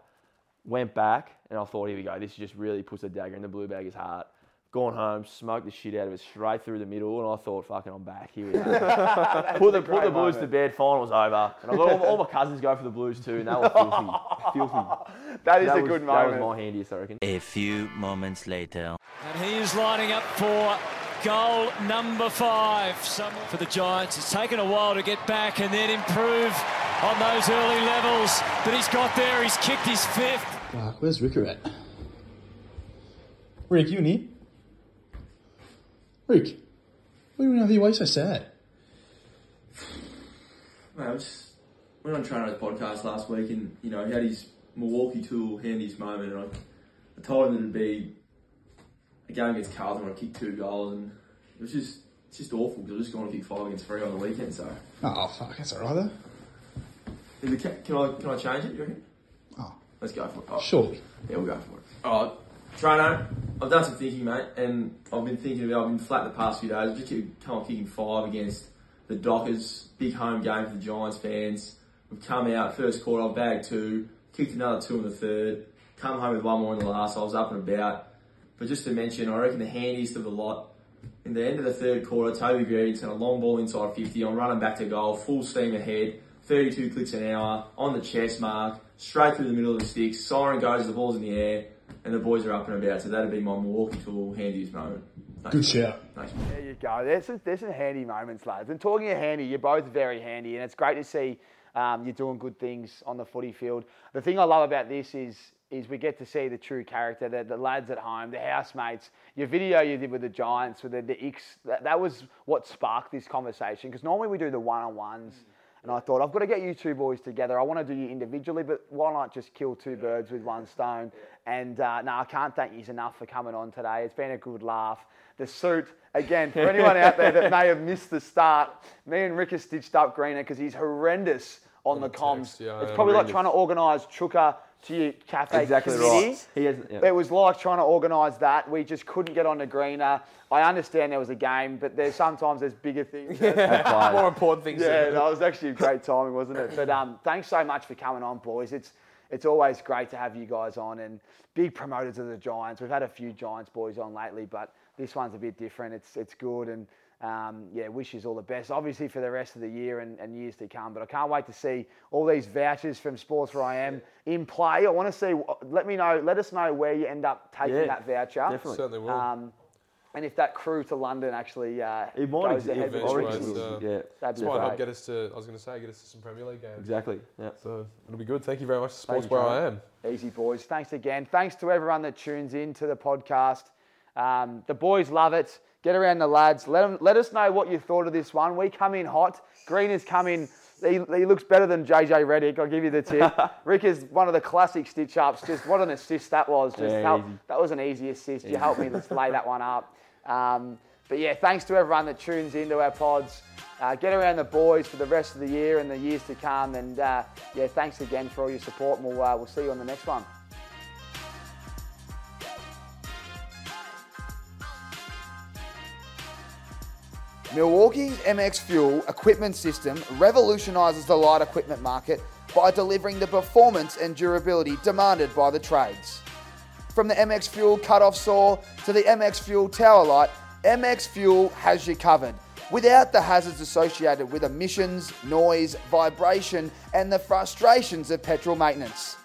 went back, and I thought, here we go. This just really puts a dagger in the blue bagger's heart. Gone home, smoked the shit out of it straight through the middle, and I thought, fucking, I'm back. Here [laughs] we go. put the, put the Blues to bed. Finals over, and I got all, all my cousins go for the Blues too, and they were filthy, [laughs] filthy. That is that a was, good That was my handiest, I reckon. A few moments later. And he is lining up for goal number five. Someone for the Giants. It's taken a while to get back and then improve on those early levels. But he's got there. He's kicked his fifth. Fuck, where's Ricker at? Rick, you in here? Rick, what are you doing over here? Why are so sad? Mate, I was, went on Trano's podcast last week and, you know, he had his Milwaukee tool handiest moment and I, I told him that it'd be a game against Carlton where I kicked two goals and it was just, it's just awful because I was just going to kick five against three on the weekend, so. Oh, fuck, that's alright though. Is can I, can I change it, you reckon? Oh. Let's go for it. Oh, Surely. Yeah, we'll go for it. Alright, Trano, I've done some thinking, mate, and I've been thinking about, I've been flat the past few days, just keep, come on kicking five against the Dockers, big home game for the Giants fans. We've come out, first quarter, I've bagged two, kicked another two in the third, come home with one more in the last, I was up and about. But just to mention, I reckon the handiest of the lot, in the end of the third quarter, Toby Greene sent a long ball inside 50, I'm running back to goal, full steam ahead, 32 clicks an hour, on the chest mark, straight through the middle of the sticks, siren goes, the ball's in the air, and the boys are up and about, so that'd be my Milwaukee tool handiest moment. Thanks. Good shout. Thanks. There you go. There's some, there's some handy moments, lads. And talking of handy, you're both very handy, and it's great to see um, you're doing good things on the footy field. The thing I love about this is is we get to see the true character, the, the lads at home, the housemates. Your video you did with the Giants, with the, the X, that, that was what sparked this conversation. Because normally we do the one-on-ones. And I thought, I've got to get you two boys together. I want to do you individually, but why not just kill two birds with one stone? And uh, no, I can't thank you enough for coming on today. It's been a good laugh. The suit, again, for anyone out there that may have missed the start, me and Rick have stitched up Greener because he's horrendous on, the the comms. yeah, it's probably read like trying to organise Chuka to your cafe Exactly committee. right. He hasn't. Yeah. It was like trying to organise that. We just couldn't get on the greener. I understand there was a game, but there's sometimes there's bigger things. Players. [laughs] More important things. Yeah, to- that was actually a great timing, wasn't it? But um, thanks so much for coming on, boys. It's it's always great to have you guys on and big promoters of the Giants. We've had a few Giants boys on lately, but this one's a bit different. It's it's good and um, yeah, wish you all the best. Obviously for the rest of the year and, and years to come. But I can't wait to see all these vouchers from Sports Where I Am in play. I want to see. Let me know. Let us know where you end up taking Yeah, that voucher. definitely. Certainly will. Um, and if that crew to London actually uh, It might goes exist. ahead with eventually, the it's, Richards, uh, yeah, that'd This be might help get us to. I was going to say, get us to some Premier League games. exactly. Yeah. So it'll be good. Thank you very much to Sports you, Where Charlie. I Am. Easy boys. Thanks again. Thanks to everyone that tunes in to the podcast. Um, the boys love it. Get around the lads. Let them, let us know what you thought of this one. We come in hot. Green has come in. He, he looks better than JJ Redick. I'll give you the tip. [laughs] Rick is one of the classic stitch ups. Just what an assist that was. Just Yeah, help, that was an easy assist. You helped me let's [laughs] lay that one up. Um, but yeah, thanks to everyone that tunes into our pods. Uh, get around the boys for the rest of the year and the years to come. And uh, yeah, thanks again for all your support. And we'll, uh, we'll see you on the next one. Milwaukee's MX Fuel equipment system revolutionises the light equipment market by delivering the performance and durability demanded by the trades. From the MX Fuel cut-off saw to the MX Fuel tower light, MX Fuel has you covered without the hazards associated with emissions, noise, vibration, and the frustrations of petrol maintenance.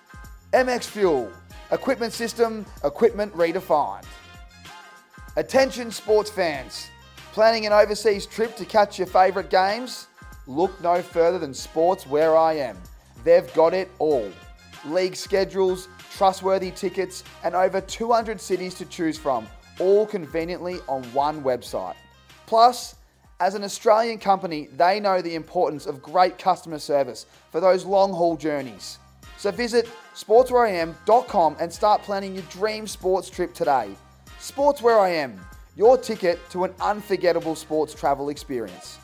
MX Fuel, equipment system, equipment redefined. Attention sports fans. Planning an overseas trip to catch your favourite games? Look no further than Sports Where I Am. They've got it all. League schedules, trustworthy tickets, and over 200 cities to choose from, all conveniently on one website. Plus, as an Australian company, they know the importance of great customer service for those long haul journeys. So visit sportswhereiam.com and start planning your dream sports trip today. Sports Where I Am, your ticket to an unforgettable sports travel experience.